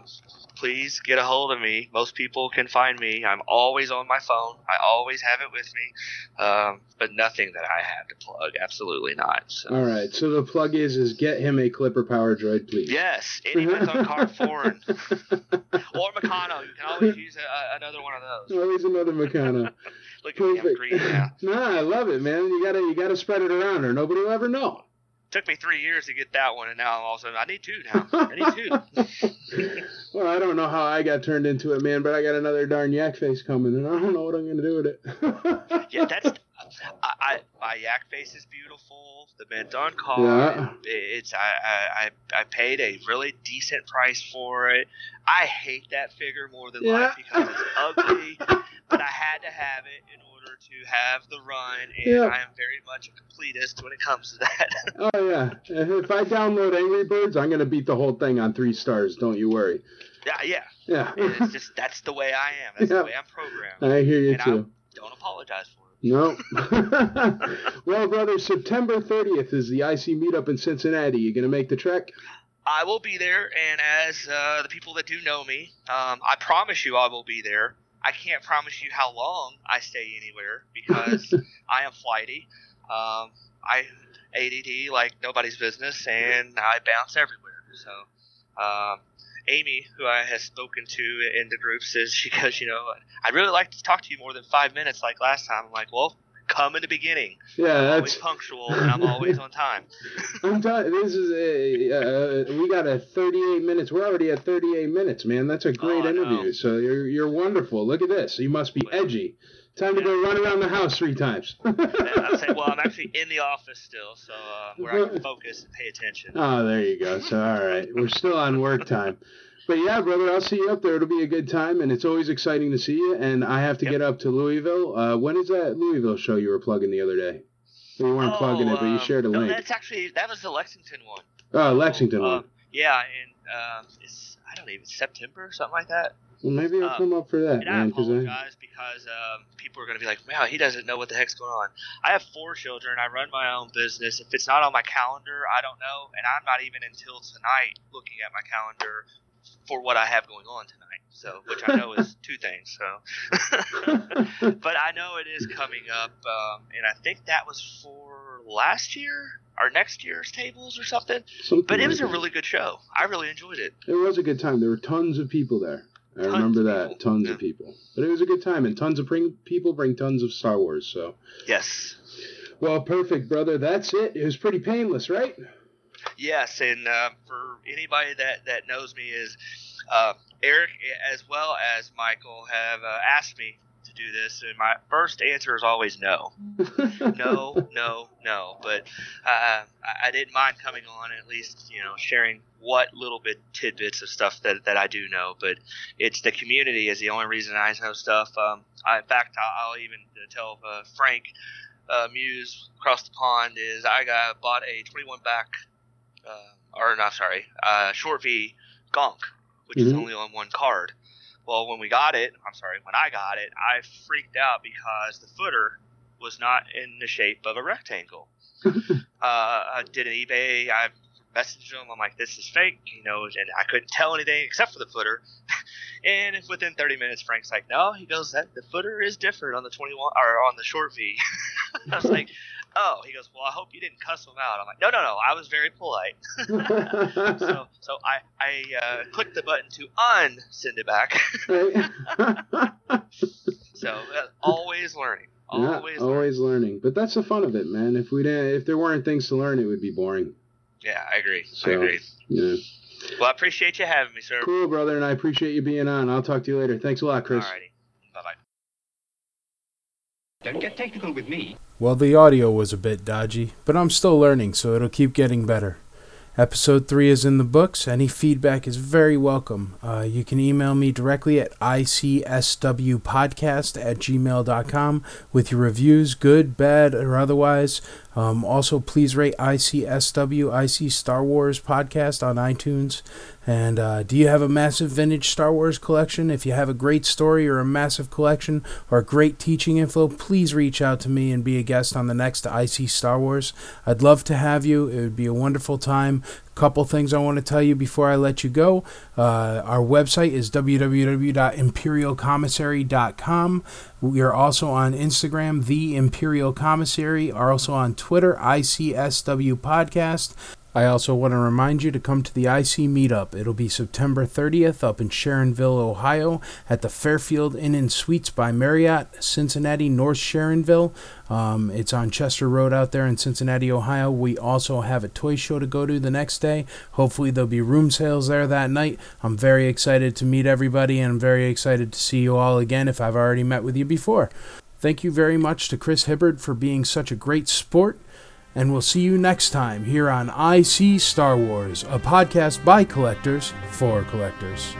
please get a hold of me. Most people can find me. I'm always on my phone. I always have it with me. Um, but nothing that I have to plug. Absolutely not. So. All right. So the plug is is get him a clipper power droid, please. Yes. Any mint on card [LAUGHS] foreign or Meccano. You can always use a, another one of those. Always another Meccano. [LAUGHS] Look at me, I'm green now. nah, I love it, man. You gotta you gotta spread it around, or nobody will ever know took me three years to get that one, and now all of a sudden I need two now. I need two. [LAUGHS] well, I don't know how I got turned into it, man, but I got another darn yak face coming, and I don't know what I'm going to do with it. [LAUGHS] yeah, that's I, I, my yak face is beautiful. The mint on card, yeah. it's I, I I paid a really decent price for it. I hate that figure more than yeah. life because it's ugly, but I had to have it in order to have the run, and yeah. I am very much a completist when it comes to that. [LAUGHS] oh yeah, if I download Angry Birds, I'm gonna beat the whole thing on three stars. Don't you worry. Yeah, yeah, yeah. it's just that's the way I am. That's yeah. the way I'm programmed. I hear you and too. I don't apologize for it. No. [LAUGHS] [LAUGHS] well, brother, September 30th is the IC meetup in Cincinnati. You gonna make the trek? I will be there, and as uh, the people that do know me, um, I promise you I will be there. I can't promise you how long I stay anywhere because [LAUGHS] I am flighty. Um, I ADD like nobody's business, and I bounce everywhere. So, um, Amy, who I have spoken to in the group, says she goes, you know, I'd really like to talk to you more than five minutes like last time. I'm like, well, come in the beginning. Yeah, I'm that's always punctual and I'm always on time. [LAUGHS] I'm telling this is a uh, we got a 38 minutes. We're already at 38 minutes, man. That's a great oh, interview. So you're you're wonderful. Look at this. You must be edgy. Time to go run around the house three times. [LAUGHS] I'm saying, well, I'm actually in the office still, so uh, where I can [LAUGHS] focus and pay attention. Oh, there you go. So all right, we're still on work time. But yeah, brother, I'll see you up there. It'll be a good time, and it's always exciting to see you. And I have to yep. get up to Louisville. Uh, when is that Louisville show you were plugging the other day? Well, you weren't oh, plugging it, but you shared a no, link. That's actually that was the Lexington one. Oh, Lexington one. Um, yeah, and um, it's I don't know, September or something like that. Well, maybe I'll um, come up for that, and man. I apologize I... because um, people are going to be like, "Wow, he doesn't know what the heck's going on." I have four children. I run my own business. If it's not on my calendar, I don't know, and I'm not even until tonight looking at my calendar for what I have going on tonight. So, which I know is [LAUGHS] two things. So, [LAUGHS] but I know it is coming up, um, and I think that was for last year or next year's tables or something. something but it was like a really good show. I really enjoyed it. It was a good time. There were tons of people there. I tons remember that. People. Tons yeah. of people. But it was a good time, and tons of bring, people bring tons of Star Wars. So yes. Well, perfect, brother. That's it. It was pretty painless, right? Yes, and uh, for anybody that that knows me, is uh, Eric as well as Michael have uh, asked me to do this, and my first answer is always no, [LAUGHS] no, no, no. But uh, I, I didn't mind coming on, at least you know, sharing what little bit tidbits of stuff that, that I do know. But it's the community is the only reason I know stuff. Um, I, in fact, I'll, I'll even tell uh, Frank uh, Muse across the pond is I got bought a 21 back uh, or not sorry, uh, short V Gonk, which mm-hmm. is only on one card. Well, when we got it, I'm sorry, when I got it, I freaked out because the footer was not in the shape of a rectangle. [LAUGHS] uh, I did an eBay. I messaged them. I'm like, this is fake, you know, and I couldn't tell anything except for the footer. [LAUGHS] and if within 30 minutes, Frank's like, no, he goes, that the footer is different on the 21 or on the short V. [LAUGHS] I was like, oh, he goes, well, I hope you didn't cuss him out. I'm like, no, no, no, I was very polite. [LAUGHS] so, so I, I uh, clicked the button to unsend it back. [LAUGHS] so uh, always learning. Always, yeah, learning. always learning. But that's the fun of it, man. If we didn't, if there weren't things to learn, it would be boring. Yeah, I agree. So, I agree. Yeah. Well, I appreciate you having me, sir. Cool, brother, and I appreciate you being on. I'll talk to you later. Thanks a lot, Chris. Alrighty. Bye bye. Don't get technical with me. Well, the audio was a bit dodgy, but I'm still learning, so it'll keep getting better. Episode 3 is in the books. Any feedback is very welcome. Uh, you can email me directly at icswpodcast at gmail.com with your reviews, good, bad, or otherwise. Um, also, please rate ICSW, IC Star Wars podcast on iTunes. And uh, do you have a massive vintage Star Wars collection? If you have a great story or a massive collection or great teaching info, please reach out to me and be a guest on the next IC Star Wars. I'd love to have you. It would be a wonderful time. Couple things I want to tell you before I let you go. Uh, our website is www.imperialcommissary.com. We are also on Instagram, The Imperial Commissary, are also on Twitter, ICSW Podcast. I also want to remind you to come to the IC meetup. It'll be September 30th up in Sharonville, Ohio, at the Fairfield Inn and Suites by Marriott, Cincinnati, North Sharonville. Um, it's on Chester Road out there in Cincinnati, Ohio. We also have a toy show to go to the next day. Hopefully, there'll be room sales there that night. I'm very excited to meet everybody, and I'm very excited to see you all again if I've already met with you before. Thank you very much to Chris Hibbard for being such a great sport, and we'll see you next time here on IC Star Wars, a podcast by collectors for collectors.